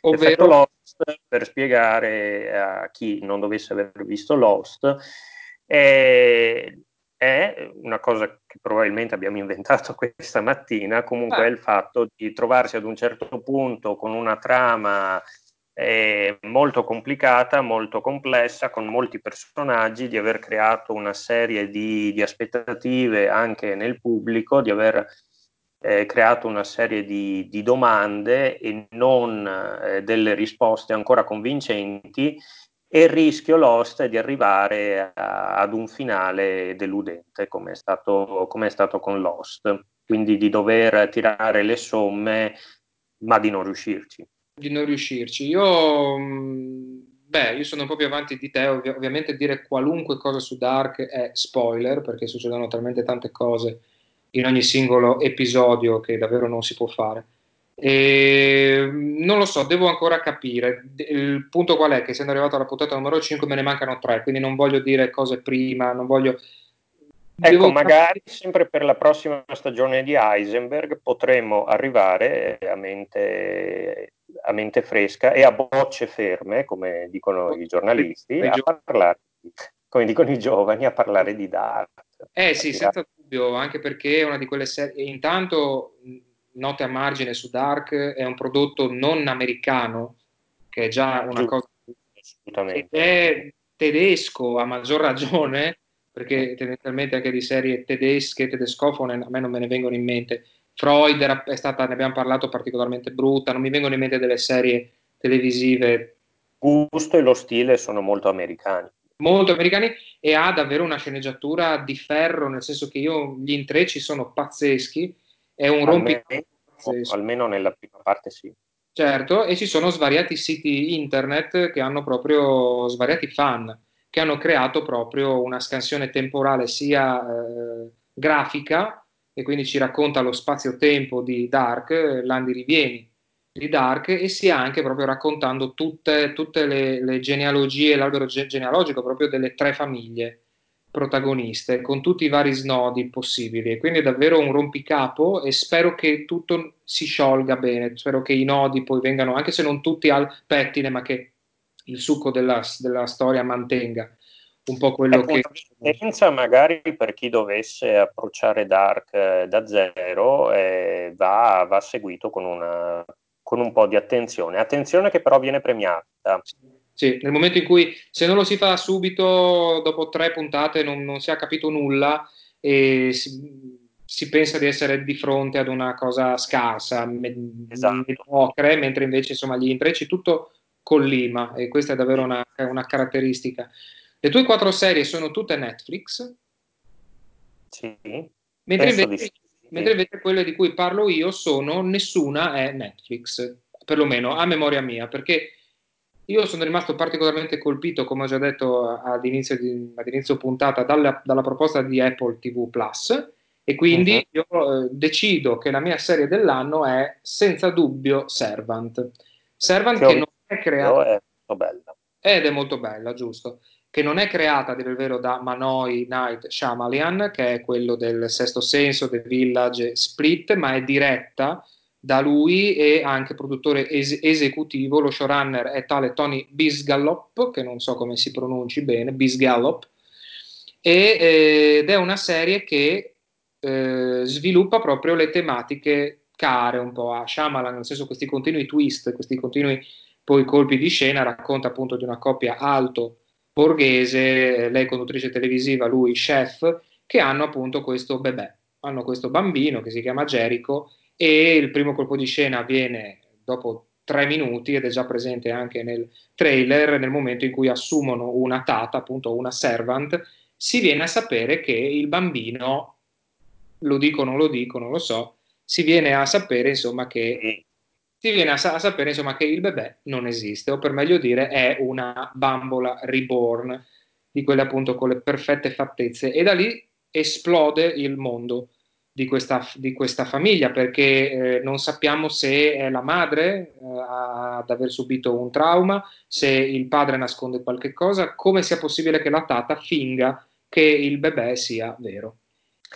Ovvero... L'effetto Lost per spiegare a chi non dovesse aver visto Lost, è, è una cosa che probabilmente abbiamo inventato questa mattina, comunque ah. è il fatto di trovarsi ad un certo punto con una trama eh, molto complicata, molto complessa, con molti personaggi, di aver creato una serie di, di aspettative anche nel pubblico, di aver eh, creato una serie di, di domande e non eh, delle risposte ancora convincenti e il rischio Lost è di arrivare a, ad un finale deludente come è, stato, come è stato con Lost, quindi di dover tirare le somme ma di non riuscirci. Di non riuscirci. Io, mm, beh, io sono un po' più avanti di te, Ov- ovviamente dire qualunque cosa su Dark è spoiler perché succedono talmente tante cose in ogni singolo episodio che davvero non si può fare. E non lo so, devo ancora capire. Il punto qual è? Che essendo arrivato alla puntata numero 5 me ne mancano tre, quindi non voglio dire cose prima, non voglio... Ecco, devo magari sempre per la prossima stagione di Heisenberg potremmo arrivare a mente, a mente fresca e a bocce ferme, come dicono i giornalisti, a parlare, come dicono i giovani, a parlare di Dark. Eh sì, senza dubbio, anche perché è una di quelle serie. Intanto, note a margine su Dark, è un prodotto non americano, che è già una Giusto. cosa. Assolutamente. È tedesco a maggior ragione, perché tendenzialmente anche di serie tedesche, tedescofone, a me non me ne vengono in mente. Freud era, è stata, ne abbiamo parlato, particolarmente brutta, non mi vengono in mente delle serie televisive. Gusto e lo stile sono molto americani molto americani e ha davvero una sceneggiatura di ferro, nel senso che io gli intrecci sono pazzeschi, è un rompicapo Almeno nella prima parte sì. Certo, e ci sono svariati siti internet che hanno proprio svariati fan che hanno creato proprio una scansione temporale sia eh, grafica, e quindi ci racconta lo spazio-tempo di Dark, Landi Rivieni, di Dark e sia anche proprio raccontando tutte, tutte le, le, genealogie, l'albero ge- genealogico proprio delle tre famiglie protagoniste, con tutti i vari snodi possibili. E quindi è davvero un rompicapo e spero che tutto si sciolga bene, spero che i nodi poi vengano, anche se non tutti al pettine, ma che il succo della, della storia mantenga un po' quello che... Senza magari per chi dovesse approcciare Dark eh, da zero eh, va, va seguito con una con un po' di attenzione. Attenzione che però viene premiata. Sì, nel momento in cui se non lo si fa subito, dopo tre puntate non, non si ha capito nulla e si, si, pensa di essere di fronte ad una cosa scarsa, esatto. mediocre, mentre invece insomma gli intrecci tutto collima e questa è davvero una, una caratteristica. Le tue quattro serie sono tutte Netflix? Sì. Mentre invece, mentre invece, quelle di cui parlo io sono nessuna è Netflix, perlomeno a memoria mia, perché io sono rimasto particolarmente colpito, come ho già detto ad inizio, di, ad inizio puntata, dalla, dalla, proposta di Apple TV Plus e quindi uh-huh. io eh, decido che la mia serie dell'anno è senza dubbio Servant. Servant che, che non è creata... È molto bella. Ed è molto bella, giusto. Che non è creata, a dire il vero, da Manoi Night Shyamalan, che è quello del Sesto Senso, del Village Split, ma è diretta da lui e anche produttore es- esecutivo, lo showrunner è tale Tony Bisgallop, che non so come si pronunci bene, Bisgallop, e, eh, ed è una serie che eh, sviluppa proprio le tematiche care un po' a Shyamalan, nel senso questi continui twist, questi continui poi colpi di scena, racconta appunto di una coppia alto borghese, lei conduttrice televisiva, lui chef, che hanno appunto questo bebè, hanno questo bambino che si chiama Jericho e il primo colpo di scena avviene dopo tre minuti ed è già presente anche nel trailer nel momento in cui assumono una tata, appunto una servant, si viene a sapere che il bambino, lo dico o non lo dico, non lo so, si viene a sapere insomma che si viene a, a, sapere insomma che il bebè non esiste, o per meglio dire è una bambola reborn, di quelle appunto con le perfette fattezze, e da lì esplode il mondo di questa, di questa famiglia perché eh, non sappiamo se è la madre eh, ad aver subito un trauma, se il padre nasconde qualche cosa, come sia possibile che la tata finga che il bebè sia vero.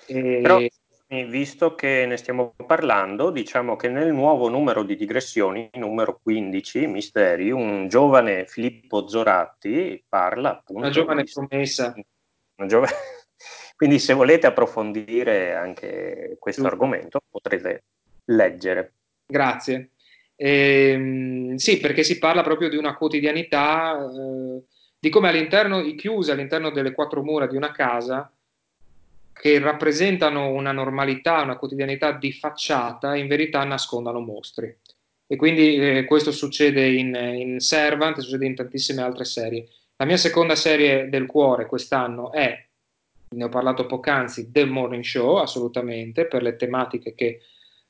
E... Però, visto che ne stiamo parlando, diciamo che nel nuovo numero di digressioni, numero 15, Misteri, un giovane Filippo Zoratti parla appunto... Una giovane promessa. Una giovane quindi se volete approfondire anche questo argomento potrete leggere. Grazie. Eh, sì, perché si parla proprio di una quotidianità, eh, di come all'interno, chiuse all'interno delle quattro mura di una casa, che rappresentano una normalità, una quotidianità di facciata, in verità nascondano mostri. E quindi eh, questo succede in, in Servant, succede in tantissime altre serie. La mia seconda serie del cuore quest'anno è ne ho parlato poc'anzi, The Morning Show, assolutamente, per le tematiche che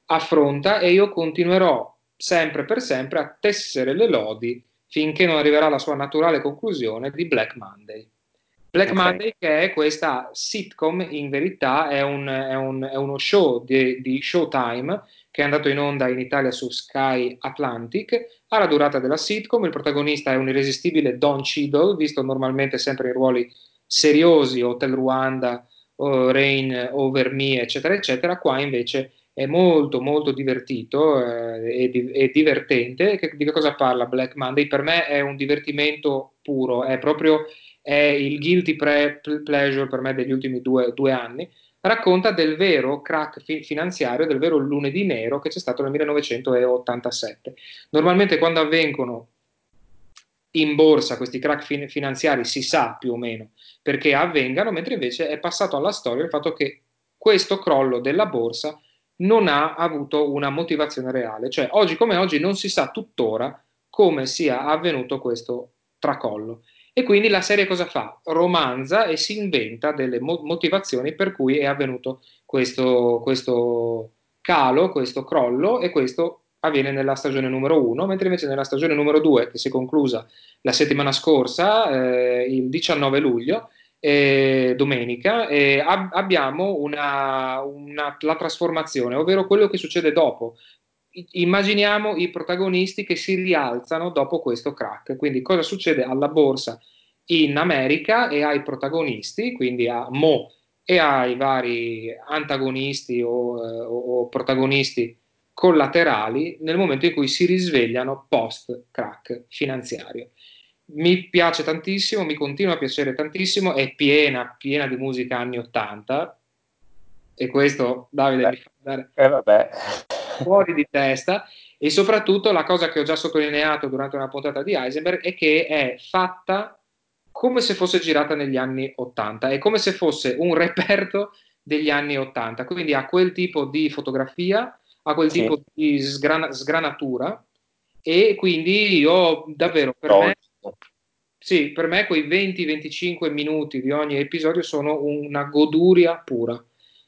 affronta e io continuerò sempre per sempre a tessere le lodi finché non arriverà la sua naturale conclusione di Black Monday. Black okay. Monday che è questa sitcom, in verità è, un, è, un, è uno show di, di, Showtime che è andato in onda in Italia su Sky Atlantic, ha la durata della sitcom, il protagonista è un irresistibile Don Cheadle, visto normalmente sempre in ruoli seriosi, Hotel Rwanda, o Rain Over Me, eccetera, eccetera, qua invece è molto molto divertito eh, e, di, e, divertente. Che, di che cosa parla Black Monday? Per me è un divertimento puro, è proprio è il guilty pre- pleasure per me degli ultimi due, due anni. Racconta del vero crack fi- finanziario, del vero lunedì nero che c'è stato nel 1987. Normalmente quando avvengono in borsa questi crack fin- finanziari si sa più o meno perché avvengano, mentre invece è passato alla storia il fatto che questo crollo della borsa non ha avuto una motivazione reale, cioè oggi come oggi non si sa tuttora come sia avvenuto questo tracollo. E quindi la serie cosa fa? Romanza e si inventa delle mo- motivazioni per cui è avvenuto questo, questo calo, questo crollo e questo avviene nella stagione numero 1, mentre invece nella stagione numero 2, che si è conclusa la settimana scorsa, eh, il 19 luglio, eh, domenica, eh, ab- abbiamo una, una, la trasformazione, ovvero quello che succede dopo. I- immaginiamo i protagonisti che si rialzano dopo questo crack. Quindi cosa succede alla borsa in America e ai protagonisti, quindi a Mo e ai vari antagonisti o, eh, o protagonisti collaterali nel momento in cui si risvegliano post crack finanziario. Mi piace tantissimo, mi continua a piacere tantissimo, è piena, piena di musica anni 80 e questo Davide Beh, mi fa andare eh, fuori di testa. E soprattutto la cosa che ho già sottolineato durante una puntata di Heisenberg è che è fatta come se fosse girata negli anni 80, è come se fosse un reperto degli anni 80, quindi ha quel tipo di fotografia, a quel sì. tipo di sgrana- sgranatura. E quindi io davvero per no. me sì, per me quei 20-25 minuti di ogni episodio sono una goduria pura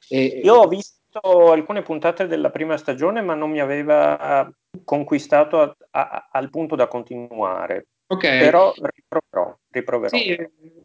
E, Io ho visto alcune puntate della prima stagione, ma non mi aveva conquistato a, a, al punto da continuare. Ok. Però riproverò, riproverò. Sì,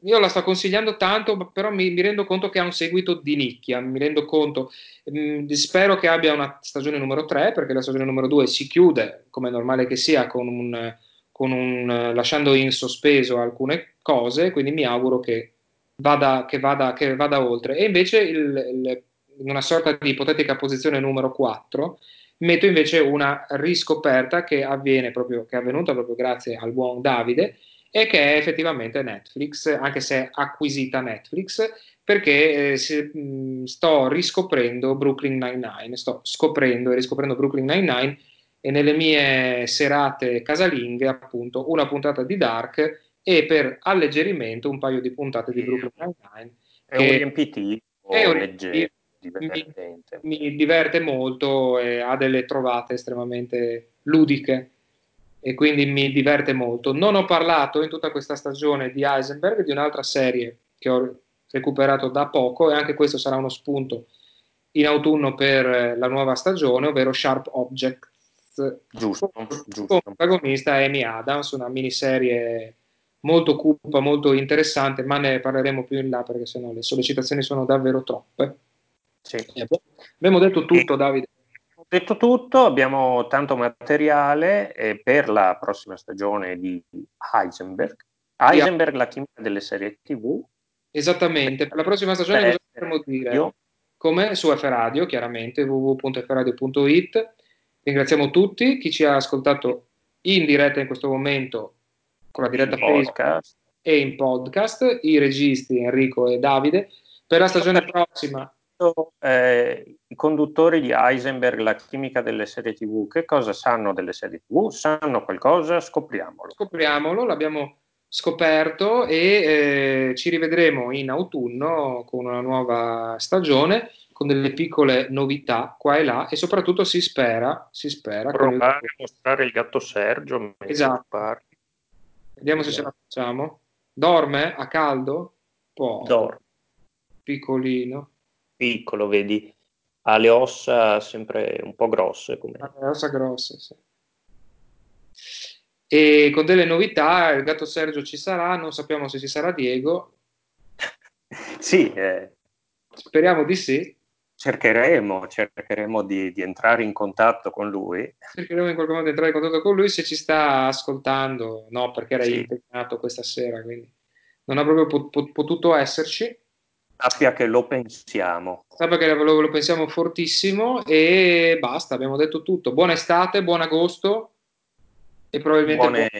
io la sto consigliando tanto, però mi, mi, rendo conto che ha un seguito di nicchia, mi rendo conto, mh, mm, spero che abbia una stagione numero 3, perché la stagione numero 2 si chiude, come è normale che sia, con un, un, lasciando in sospeso alcune cose, quindi mi auguro che vada, che vada, che vada oltre. E invece il, il, una sorta di ipotetica posizione numero 4, metto invece una riscoperta che avviene proprio, che è avvenuta proprio grazie al buon Davide e che è effettivamente Netflix, anche se è acquisita Netflix, perché eh, se, mh, sto riscoprendo Brooklyn Nine-Nine, sto scoprendo e riscoprendo Brooklyn Nine-Nine e nelle mie serate casalinghe appunto una puntata di Dark e per alleggerimento un paio di puntate di Brooklyn Nine-Nine. È un riempitivo è un leggero divertente. Mi, mi diverte molto e ha delle trovate estremamente ludiche e quindi mi diverte molto. Non ho parlato in tutta questa stagione di Heisenberg, di un'altra serie che ho recuperato da poco e anche questo sarà uno spunto in autunno per la nuova stagione, ovvero Sharp Giusto, giusto. protagonista Amy Adams, una miniserie molto cupa, molto interessante, ma ne parleremo più in là perché sennò le sollecitazioni sono davvero troppe. Sì. Boh, abbiamo detto tutto, e, Davide. Detto tutto, abbiamo tanto materiale eh, per la prossima stagione di Heisenberg. Heisenberg, yeah. la chimica delle serie TV. Esattamente, per la prossima stagione cosa potremmo dire? Come su F Radio, chiaramente, www.fradio.it. Ringraziamo tutti, chi ci ha ascoltato in diretta in questo momento con la diretta podcast e in podcast, i registi Enrico e Davide. Per la stagione prossima eh, i conduttori di Heisenberg, la chimica delle serie TV, che cosa sanno delle serie TV? Sanno qualcosa? Scopriamolo. Scopriamolo, l'abbiamo scoperto e eh, ci rivedremo in autunno con una nuova stagione, con delle piccole novità qua e là e soprattutto si spera, si spera provare a mostrare il gatto Sergio. Esatto. Vediamo se ce la facciamo. Dorme a caldo? Poco. Dorme. Piccolino piccolo, vedi, ha le ossa sempre un po' grosse. Come... Ha le ossa grosse, sì. E con delle novità, il gatto Sergio ci sarà, non sappiamo se ci sarà Diego. sì. Eh... Speriamo di sì. Cercheremo, cercheremo di, di, entrare in contatto con lui. Cercheremo in qualche modo di entrare in contatto con lui se ci sta ascoltando, no, perché era sì. impegnato questa sera, quindi non ha proprio pot- potuto esserci. Sappia che lo pensiamo. Sappia che lo, lo, pensiamo fortissimo e basta, abbiamo detto tutto. Buona estate, buon agosto e probabilmente buone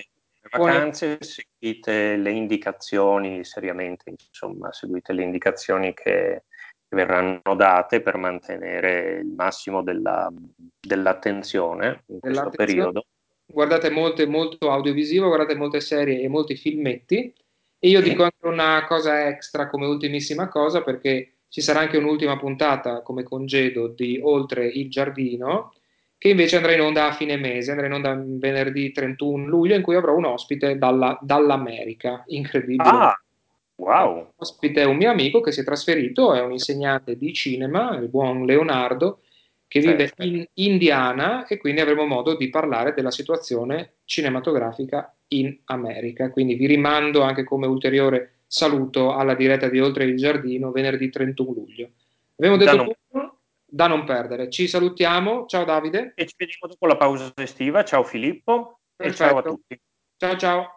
buone... vacanze, seguite le indicazioni seriamente, insomma, seguite le indicazioni che verranno date per mantenere il massimo della, dell'attenzione in questo periodo. Guardate molte, molto audiovisivo, guardate molte serie e molti filmetti e io dico anche una cosa extra come ultimissima cosa perché ci sarà anche un'ultima puntata come congedo di Oltre il Giardino che invece andrà in onda a fine mese, andrà in onda venerdì 31 luglio in cui avrò un ospite dalla, dall'America, incredibile. Ah, wow! Ospite è un mio amico che si è trasferito, è un insegnante di cinema, il buon Leonardo, che vive certo. in Indiana e quindi avremo modo di parlare della situazione cinematografica in America. Quindi vi rimando anche come ulteriore saluto alla diretta di Oltre il Giardino venerdì 31 luglio. Abbiamo detto da non... tutto da non perdere. Ci salutiamo, ciao Davide. E ci vediamo dopo la pausa estiva, ciao Filippo Perfetto. e ciao a tutti. Ciao ciao.